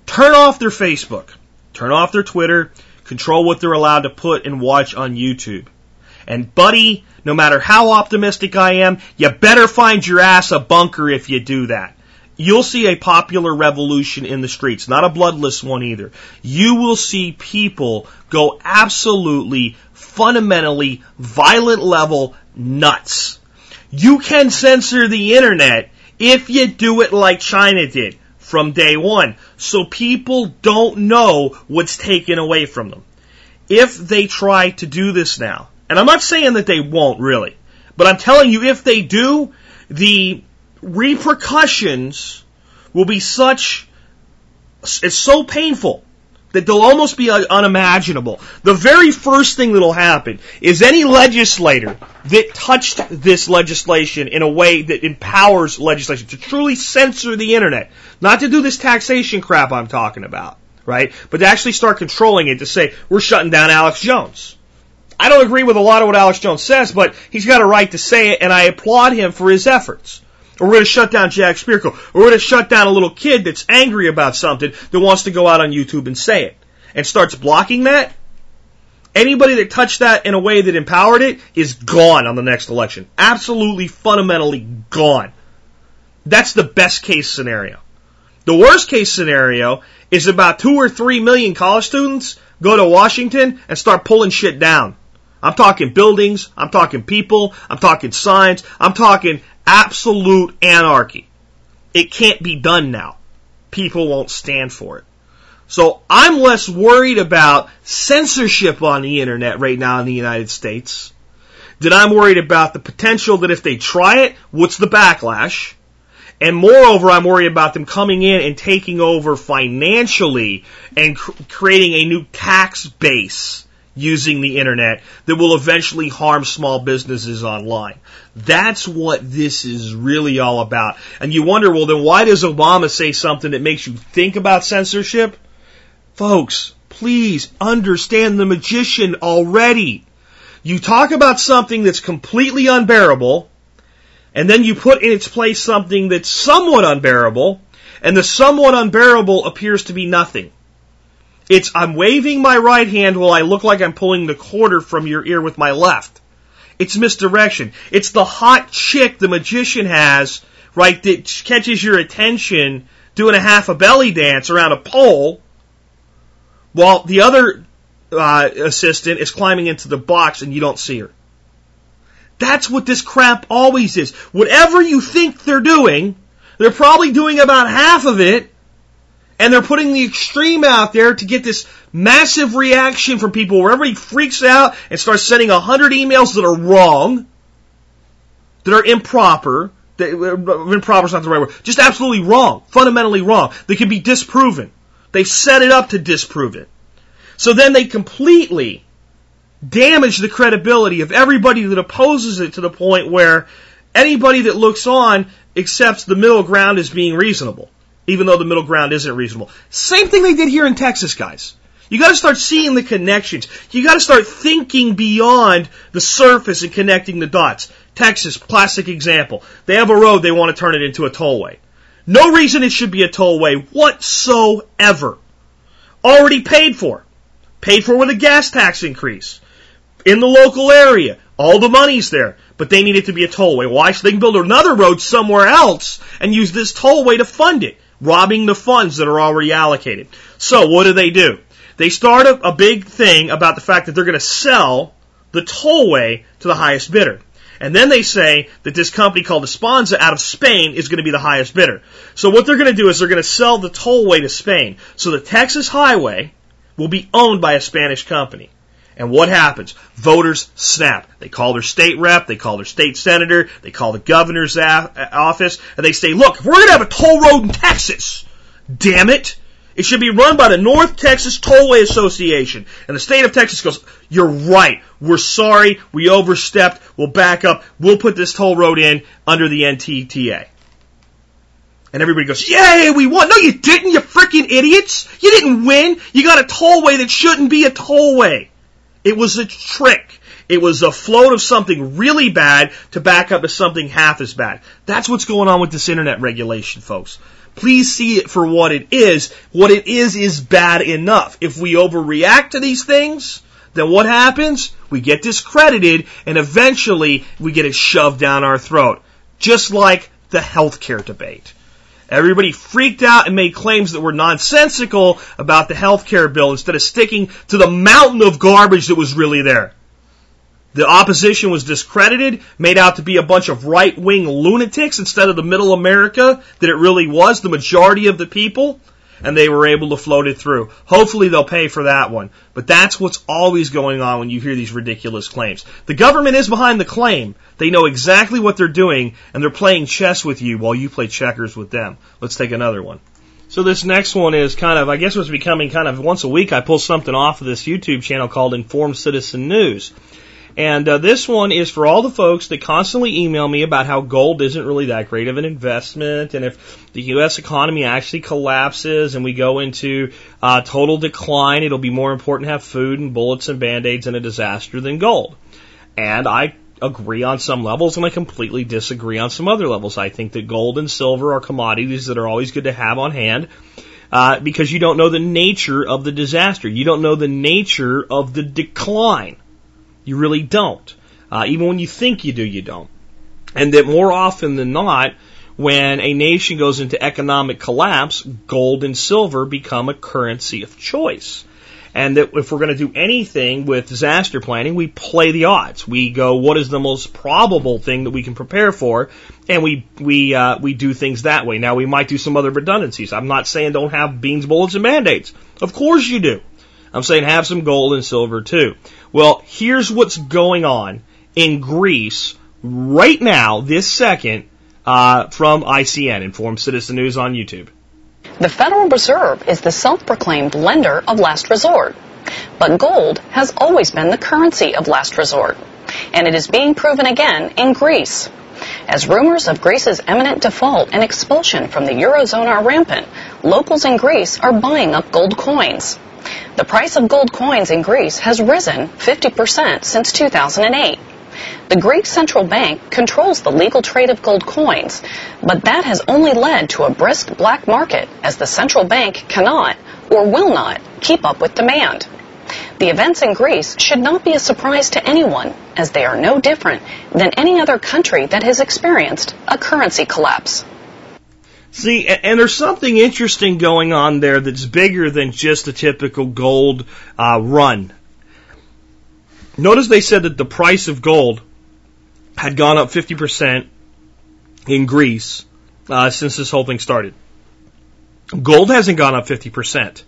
Turn off their Facebook, turn off their Twitter, control what they're allowed to put and watch on YouTube. And buddy, no matter how optimistic I am, you better find your ass a bunker if you do that. You'll see a popular revolution in the streets, not a bloodless one either. You will see people go absolutely, fundamentally, violent level nuts. You can censor the internet if you do it like China did from day one. So people don't know what's taken away from them. If they try to do this now, and I'm not saying that they won't really, but I'm telling you if they do, the repercussions will be such, it's so painful that they'll almost be uh, unimaginable. The very first thing that'll happen is any legislator that touched this legislation in a way that empowers legislation to truly censor the internet, not to do this taxation crap I'm talking about, right? But to actually start controlling it to say, we're shutting down Alex Jones. I don't agree with a lot of what Alex Jones says, but he's got a right to say it, and I applaud him for his efforts. Or we're going to shut down Jack Spirko. Or we're going to shut down a little kid that's angry about something that wants to go out on YouTube and say it. And starts blocking that. Anybody that touched that in a way that empowered it is gone on the next election. Absolutely, fundamentally gone. That's the best case scenario. The worst case scenario is about two or three million college students go to Washington and start pulling shit down. I'm talking buildings, I'm talking people, I'm talking signs, I'm talking absolute anarchy. It can't be done now. People won't stand for it. So I'm less worried about censorship on the internet right now in the United States than I'm worried about the potential that if they try it, what's the backlash? And moreover, I'm worried about them coming in and taking over financially and cr- creating a new tax base using the internet that will eventually harm small businesses online. That's what this is really all about. And you wonder, well, then why does Obama say something that makes you think about censorship? Folks, please understand the magician already. You talk about something that's completely unbearable, and then you put in its place something that's somewhat unbearable, and the somewhat unbearable appears to be nothing. It's I'm waving my right hand while I look like I'm pulling the quarter from your ear with my left. It's misdirection. It's the hot chick the magician has, right, that catches your attention doing a half a belly dance around a pole while the other uh, assistant is climbing into the box and you don't see her. That's what this crap always is. Whatever you think they're doing, they're probably doing about half of it, and they're putting the extreme out there to get this massive reaction from people where everybody freaks out and starts sending a hundred emails that are wrong, that are improper, that, uh, improper is not the right word, just absolutely wrong, fundamentally wrong. They can be disproven. They've set it up to disprove it. So then they completely damage the credibility of everybody that opposes it to the point where anybody that looks on accepts the middle ground as being reasonable, even though the middle ground isn't reasonable. Same thing they did here in Texas, guys. You gotta start seeing the connections. You gotta start thinking beyond the surface and connecting the dots. Texas, classic example. They have a road, they want to turn it into a tollway. No reason it should be a tollway whatsoever. Already paid for. Paid for with a gas tax increase. In the local area. All the money's there. But they need it to be a tollway. Why? So they can build another road somewhere else and use this tollway to fund it. Robbing the funds that are already allocated. So what do they do? They start a, a big thing about the fact that they're going to sell the tollway to the highest bidder. And then they say that this company called Esponza out of Spain is going to be the highest bidder. So what they're going to do is they're going to sell the tollway to Spain. So the Texas highway will be owned by a Spanish company. And what happens? Voters snap. They call their state rep, they call their state senator, they call the governor's office, and they say, look, if we're going to have a toll road in Texas, damn it, it should be run by the North Texas Tollway Association. And the state of Texas goes, you're right. We're sorry. We overstepped. We'll back up. We'll put this toll road in under the NTTA. And everybody goes, yay, we won. No, you didn't, you freaking idiots. You didn't win. You got a tollway that shouldn't be a tollway. It was a trick. It was a float of something really bad to back up to something half as bad. That's what's going on with this internet regulation, folks. Please see it for what it is. What it is is bad enough. If we overreact to these things, then what happens? We get discredited and eventually we get it shoved down our throat. Just like the healthcare debate. Everybody freaked out and made claims that were nonsensical about the healthcare bill instead of sticking to the mountain of garbage that was really there. The opposition was discredited, made out to be a bunch of right wing lunatics instead of the middle America that it really was, the majority of the people, and they were able to float it through. Hopefully they'll pay for that one. But that's what's always going on when you hear these ridiculous claims. The government is behind the claim. They know exactly what they're doing, and they're playing chess with you while you play checkers with them. Let's take another one. So this next one is kind of, I guess what's becoming kind of once a week I pull something off of this YouTube channel called Informed Citizen News. And uh, this one is for all the folks that constantly email me about how gold isn't really that great of an investment, and if the U.S. economy actually collapses and we go into uh, total decline, it'll be more important to have food and bullets and band-aids in a disaster than gold. And I agree on some levels, and I completely disagree on some other levels. I think that gold and silver are commodities that are always good to have on hand. Uh, because you don't know the nature of the disaster. You don't know the nature of the decline. You really don't. Uh, even when you think you do, you don't. And that more often than not, when a nation goes into economic collapse, gold and silver become a currency of choice. And that if we're going to do anything with disaster planning, we play the odds. We go, what is the most probable thing that we can prepare for? And we, we, uh, we do things that way. Now we might do some other redundancies. I'm not saying don't have beans, bullets, and band-aids. Of course you do. I'm saying have some gold and silver too. Well, here's what's going on in Greece right now, this second, uh, from ICN, Informed Citizen News on YouTube. The Federal Reserve is the self-proclaimed lender of last resort. But gold has always been the currency of last resort. And it is being proven again in Greece. As rumors of Greece's imminent default and expulsion from the Eurozone are rampant, locals in Greece are buying up gold coins. The price of gold coins in Greece has risen 50% since 2008. The Greek central bank controls the legal trade of gold coins, but that has only led to a brisk black market as the central bank cannot or will not keep up with demand. The events in Greece should not be a surprise to anyone, as they are no different than any other country that has experienced a currency collapse. See, and there's something interesting going on there that's bigger than just a typical gold uh, run. Notice they said that the price of gold had gone up 50% in Greece uh, since this whole thing started. Gold hasn't gone up 50%.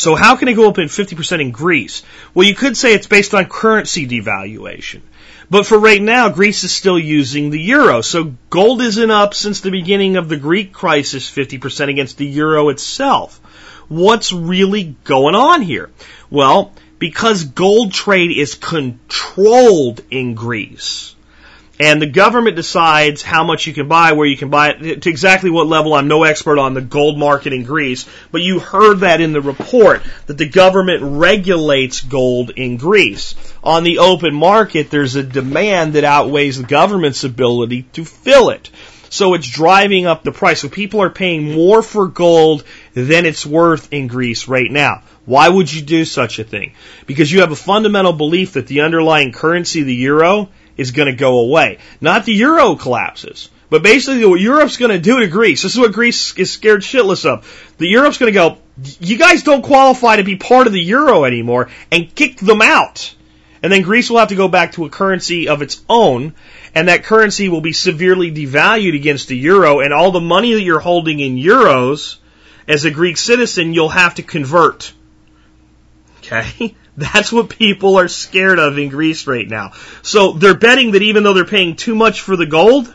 So how can it go up in 50% in Greece? Well, you could say it's based on currency devaluation. But for right now, Greece is still using the euro. So gold isn't up since the beginning of the Greek crisis 50% against the euro itself. What's really going on here? Well, because gold trade is controlled in Greece, and the government decides how much you can buy, where you can buy it, to exactly what level. I'm no expert on the gold market in Greece, but you heard that in the report that the government regulates gold in Greece. On the open market, there's a demand that outweighs the government's ability to fill it. So it's driving up the price. So people are paying more for gold than it's worth in Greece right now. Why would you do such a thing? Because you have a fundamental belief that the underlying currency, the euro, is going to go away. Not the euro collapses. But basically what Europe's going to do to Greece, this is what Greece is scared shitless of. The Europe's going to go, you guys don't qualify to be part of the euro anymore and kick them out. And then Greece will have to go back to a currency of its own and that currency will be severely devalued against the euro and all the money that you're holding in euros as a Greek citizen you'll have to convert. Okay? That's what people are scared of in Greece right now. So they're betting that even though they're paying too much for the gold,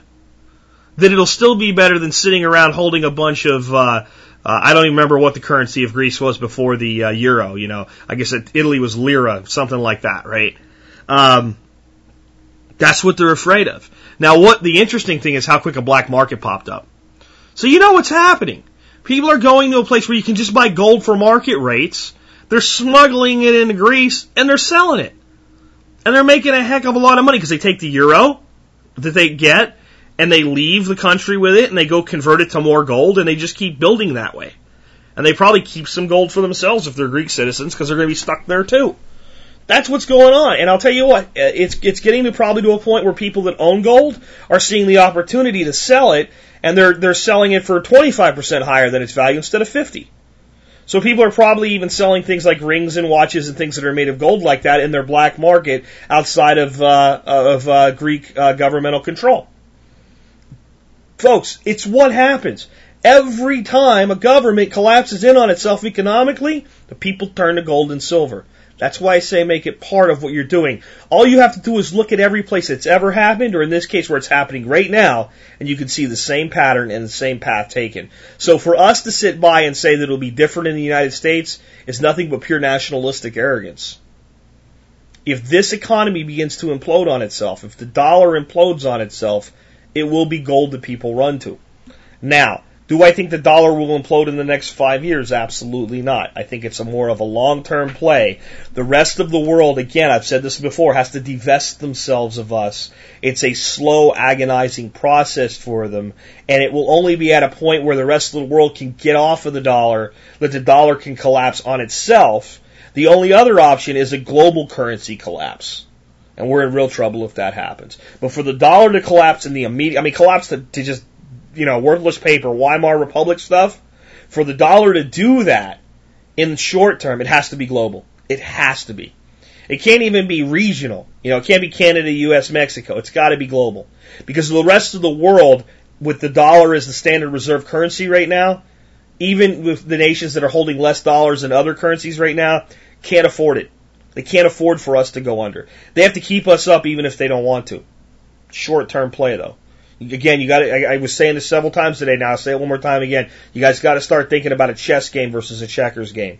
that it'll still be better than sitting around holding a bunch of, uh, uh, I don't even remember what the currency of Greece was before the uh, euro. You know, I guess Italy was lira, something like that, right? Um, that's what they're afraid of. Now, what the interesting thing is how quick a black market popped up. So you know what's happening. People are going to a place where you can just buy gold for market rates they're smuggling it into Greece and they're selling it. And they're making a heck of a lot of money because they take the euro that they get and they leave the country with it and they go convert it to more gold and they just keep building that way. And they probably keep some gold for themselves if they're Greek citizens because they're going to be stuck there too. That's what's going on. And I'll tell you what, uh, it's, it's getting to probably to a point where people that own gold are seeing the opportunity to sell it and they're, they're selling it for 25% higher than its value instead of 50. So people are probably even selling things like rings and watches and things that are made of gold like that in their black market outside of uh, of uh, Greek uh, governmental control. Folks, it's what happens. Every time a government collapses in on itself economically, the people turn to gold and silver. That's why I say make it part of what you're doing. All you have to do is look at every place it's ever happened, or in this case where it's happening right now, and you can see the same pattern and the same path taken. So for us to sit by and say that it'll be different in the United States is nothing but pure nationalistic arrogance. If this economy begins to implode on itself, if the dollar implodes on itself, it will be gold that people run to. Now, do I think the dollar will implode in the next five years? Absolutely not. I think it's a more of a long-term play. The rest of the world, again, I've said this before, has to divest themselves of us. It's a slow, agonizing process for them, and it will only be at a point where the rest of the world can get off of the dollar, that the dollar can collapse on itself. The only other option is a global currency collapse. And we're in real trouble if that happens. But for the dollar to collapse in the immediate, I mean, collapse to, to just you know, worthless paper, Weimar Republic stuff, for the dollar to do that in the short term, it has to be global. It has to be. It can't even be regional. You know, it can't be Canada, US, Mexico. It's got to be global. Because the rest of the world, with the dollar as the standard reserve currency right now, even with the nations that are holding less dollars than other currencies right now, can't afford it. They can't afford for us to go under. They have to keep us up even if they don't want to. Short term play though. Again, you got I, I was saying this several times today. Now I'll say it one more time again. You guys got to start thinking about a chess game versus a checkers game.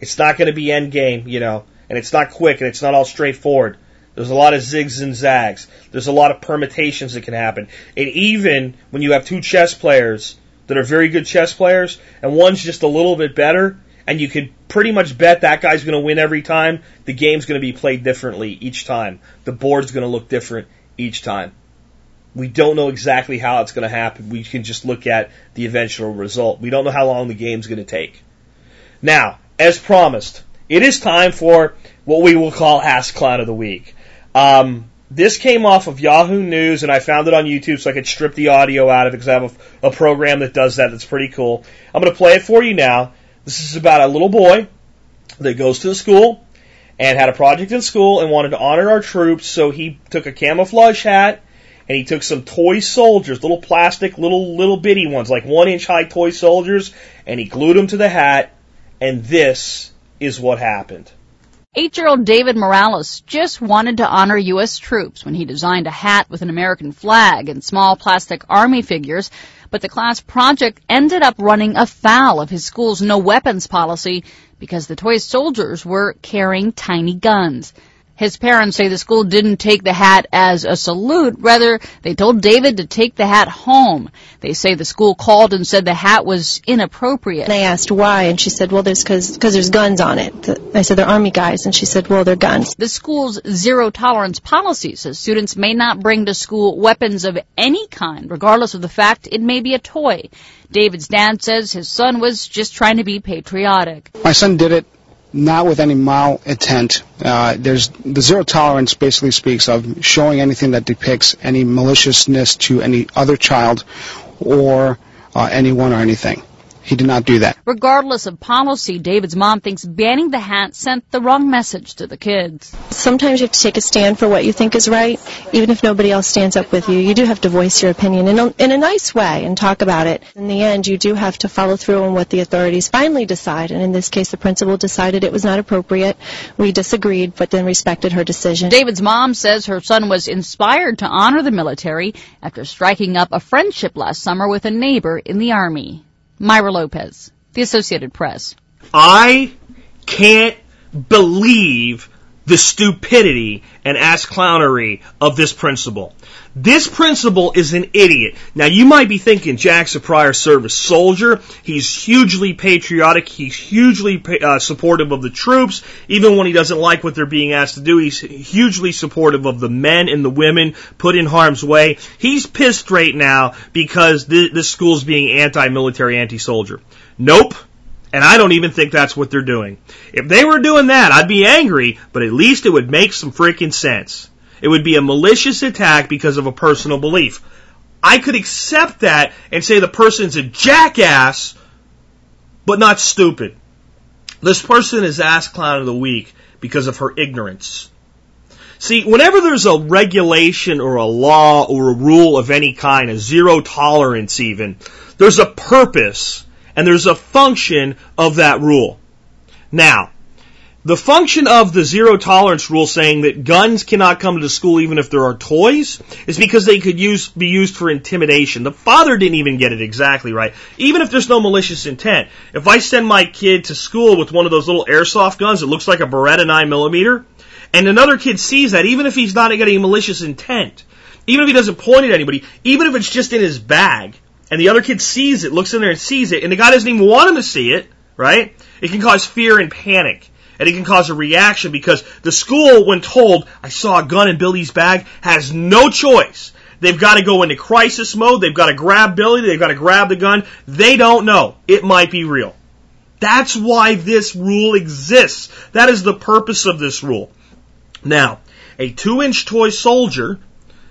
It's not going to be end game, you know, and it's not quick and it's not all straightforward. There's a lot of zigs and zags. There's a lot of permutations that can happen. And even when you have two chess players that are very good chess players and one's just a little bit better, and you can pretty much bet that guy's going to win every time, the game's going to be played differently each time. The board's going to look different each time. We don't know exactly how it's going to happen. We can just look at the eventual result. We don't know how long the game's going to take. Now, as promised, it is time for what we will call Ask Clown of the Week. Um, this came off of Yahoo News, and I found it on YouTube so I could strip the audio out of it because I have a, a program that does that that's pretty cool. I'm going to play it for you now. This is about a little boy that goes to the school and had a project in school and wanted to honor our troops, so he took a camouflage hat and he took some toy soldiers, little plastic, little little bitty ones, like one inch high toy soldiers, and he glued them to the hat, and this is what happened. Eight-year-old David Morales just wanted to honor U.S. troops when he designed a hat with an American flag and small plastic army figures, but the class project ended up running afoul of his school's no weapons policy because the toy soldiers were carrying tiny guns. His parents say the school didn't take the hat as a salute. Rather, they told David to take the hat home. They say the school called and said the hat was inappropriate. And I asked why, and she said, well, there's because there's guns on it. I said, they're Army guys, and she said, well, they're guns. The school's zero tolerance policy says students may not bring to school weapons of any kind, regardless of the fact it may be a toy. David's dad says his son was just trying to be patriotic. My son did it not with any mal intent. Uh, there's the zero tolerance basically speaks of showing anything that depicts any maliciousness to any other child or uh, anyone or anything. He did not do that. Regardless of policy, David's mom thinks banning the hat sent the wrong message to the kids. Sometimes you have to take a stand for what you think is right, even if nobody else stands up with you. You do have to voice your opinion in a, in a nice way and talk about it. In the end, you do have to follow through on what the authorities finally decide. And in this case, the principal decided it was not appropriate. We disagreed, but then respected her decision. David's mom says her son was inspired to honor the military after striking up a friendship last summer with a neighbor in the Army. Myra Lopez, The Associated Press. I can't believe the stupidity and ass clownery of this principal. This principal is an idiot. Now you might be thinking Jack's a prior service soldier. He's hugely patriotic. He's hugely uh, supportive of the troops. Even when he doesn't like what they're being asked to do, he's hugely supportive of the men and the women put in harm's way. He's pissed right now because th- this school's being anti-military, anti-soldier. Nope. And I don't even think that's what they're doing. If they were doing that, I'd be angry, but at least it would make some freaking sense. It would be a malicious attack because of a personal belief. I could accept that and say the person's a jackass, but not stupid. This person is ass clown of the week because of her ignorance. See, whenever there's a regulation or a law or a rule of any kind, a zero tolerance even, there's a purpose and there's a function of that rule. Now, the function of the zero tolerance rule saying that guns cannot come to school even if there are toys is because they could use, be used for intimidation. The father didn't even get it exactly right. Even if there's no malicious intent. If I send my kid to school with one of those little airsoft guns that looks like a Beretta 9mm, and another kid sees that, even if he's not getting malicious intent, even if he doesn't point at anybody, even if it's just in his bag, and the other kid sees it, looks in there and sees it, and the guy doesn't even want him to see it, right? It can cause fear and panic. And it can cause a reaction because the school, when told, I saw a gun in Billy's bag, has no choice. They've got to go into crisis mode. They've got to grab Billy. They've got to grab the gun. They don't know. It might be real. That's why this rule exists. That is the purpose of this rule. Now, a two inch toy soldier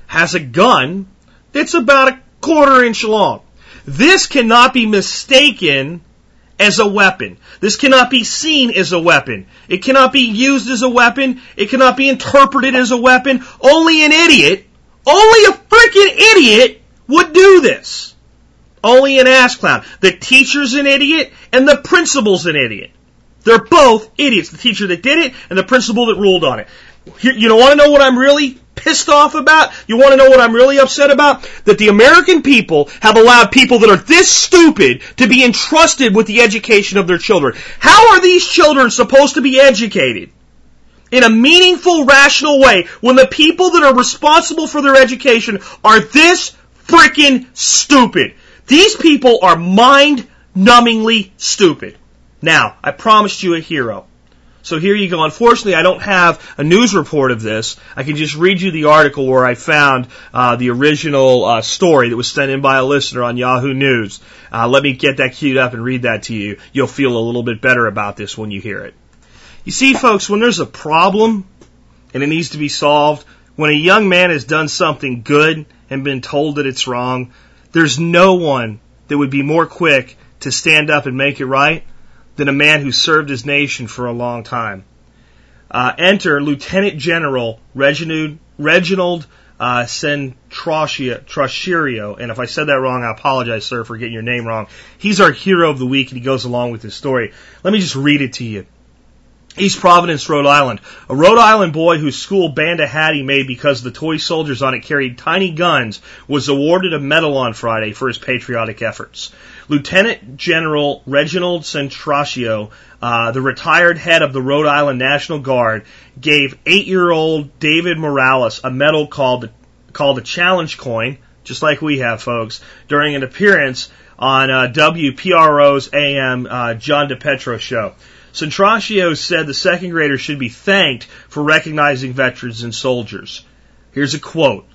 has a gun that's about a quarter inch long. This cannot be mistaken as a weapon. This cannot be seen as a weapon. It cannot be used as a weapon. It cannot be interpreted as a weapon. Only an idiot, only a freaking idiot would do this. Only an ass clown. The teacher's an idiot and the principal's an idiot. They're both idiots. The teacher that did it and the principal that ruled on it. You don't want to know what I'm really pissed off about? You want to know what I'm really upset about? That the American people have allowed people that are this stupid to be entrusted with the education of their children. How are these children supposed to be educated? in a meaningful, rational way when the people that are responsible for their education are this freaking stupid. These people are mind numbingly stupid. Now, I promised you a hero. So here you go. Unfortunately, I don't have a news report of this. I can just read you the article where I found uh, the original uh, story that was sent in by a listener on Yahoo News. Uh, let me get that queued up and read that to you. You'll feel a little bit better about this when you hear it. You see, folks, when there's a problem and it needs to be solved, when a young man has done something good and been told that it's wrong, there's no one that would be more quick to stand up and make it right than a man who served his nation for a long time. Uh, enter Lieutenant General Reginald, Reginald uh, and if I said that wrong, I apologize, sir, for getting your name wrong. He's our hero of the week, and he goes along with his story. Let me just read it to you. East Providence, Rhode Island. A Rhode Island boy whose school banned a hat he made because the toy soldiers on it carried tiny guns was awarded a medal on Friday for his patriotic efforts. Lieutenant General Reginald Centracchio, uh, the retired head of the Rhode Island National Guard, gave eight-year-old David Morales a medal called called a challenge coin, just like we have, folks, during an appearance on uh, WPRO's AM uh, John DePetro show. Centracchio said the second graders should be thanked for recognizing veterans and soldiers. Here's a quote.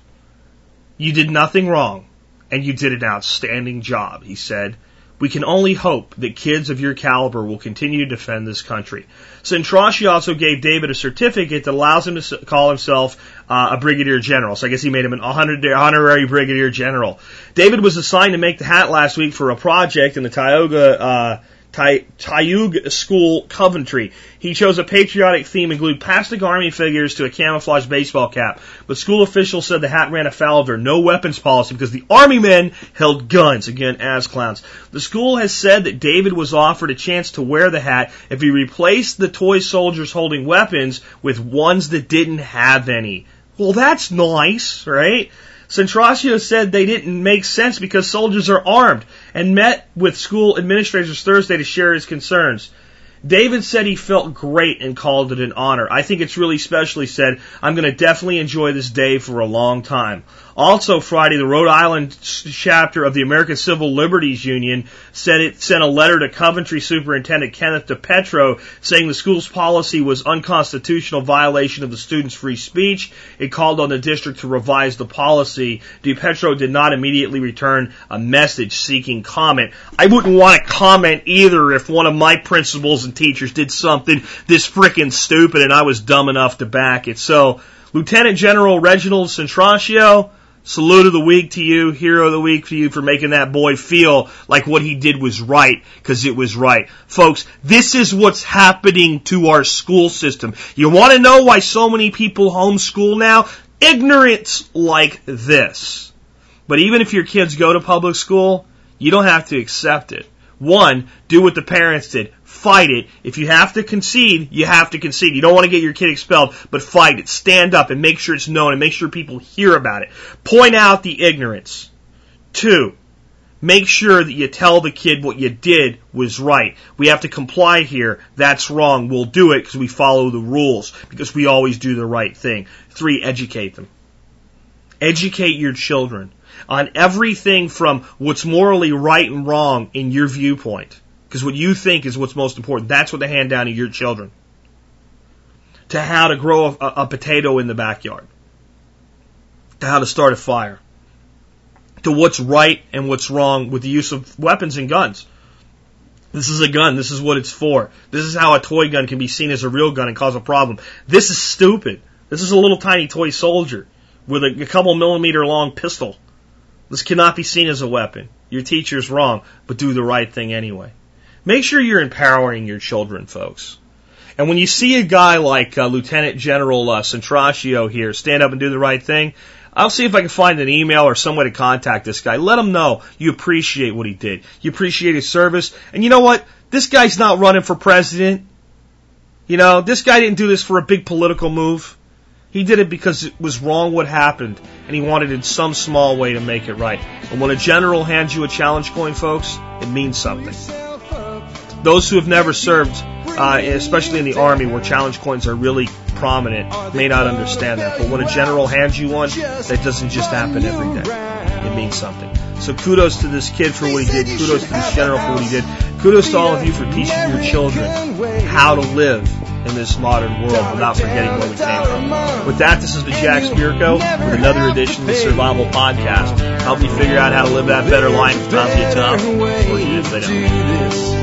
You did nothing wrong, and you did an outstanding job, he said. We can only hope that kids of your caliber will continue to defend this country. Centracchio also gave David a certificate that allows him to call himself uh, a brigadier general. So I guess he made him an honorary brigadier general. David was assigned to make the hat last week for a project in the Tioga uh, Tiogue School, Coventry. He chose a patriotic theme and glued plastic army figures to a camouflage baseball cap. But school officials said the hat ran afoul of their no weapons policy because the army men held guns, again, as clowns. The school has said that David was offered a chance to wear the hat if he replaced the toy soldiers holding weapons with ones that didn't have any. Well, that's nice, right? Centracchio said they didn't make sense because soldiers are armed and met with school administrators Thursday to share his concerns. David said he felt great and called it an honor. I think it's really special, he said. I'm going to definitely enjoy this day for a long time. Also Friday, the Rhode Island chapter of the American Civil Liberties Union said it sent a letter to Coventry Superintendent Kenneth DiPietro saying the school's policy was unconstitutional violation of the students' free speech. It called on the district to revise the policy. DiPietro did not immediately return a message seeking comment. I wouldn't want to comment either if one of my principals and teachers did something this frickin' stupid and I was dumb enough to back it. So, Lieutenant General Reginald Centracchio, Salute of the week to you, hero of the week to you for making that boy feel like what he did was right, because it was right. Folks, this is what's happening to our school system. You want to know why so many people homeschool now? Ignorance like this. But even if your kids go to public school, you don't have to accept it. One, do what the parents did fight it. If you have to concede, you have to concede. You don't want to get your kid expelled, but fight it. Stand up and make sure it's known and make sure people hear about it. Point out the ignorance. Two, make sure that you tell the kid what you did was right. We have to comply here. That's wrong. We'll do it because we follow the rules, because we always do the right thing. Three, educate them. Educate your children on everything from what's morally right and wrong in your viewpoint because what you think is what's most important. That's what they hand down to your children. To how to grow a, a potato in the backyard. To how to start a fire. To what's right and what's wrong with the use of weapons and guns. This is a gun. This is what it's for. This is how a toy gun can be seen as a real gun and cause a problem. This is stupid. This is a little tiny toy soldier with a, a couple millimeter long pistol. This cannot be seen as a weapon. Your teacher's wrong, but do the right thing anyway. Make sure you're empowering your children, folks. And when you see a guy like uh, Lieutenant General uh, here stand up and do the right thing, I'll see if I can find an email or some way to contact this guy. Let him know you appreciate what he did. You appreciate his service. And you know what? This guy's not running for president. You know, this guy didn't do this for a big political move. He did it because it was wrong what happened, and he wanted in some small way to make it right. And when a general hands you a challenge coin, folks, it means something. Those who have never served, uh, especially in the Army, where challenge coins are really prominent may not understand that. But when a general hands you one, that doesn't just happen every day. It means something. So kudos to this kid for what he did. Kudos to this general for what he did. Kudos to all of you for teaching your children how to live in this modern world without forgetting where we came from. With that, this is the Jack Spirko with another edition of the Survival Podcast. Help you figure out how to live that better life if times get tough, or even if they don't.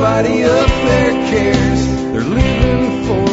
Nobody up there cares. They're living for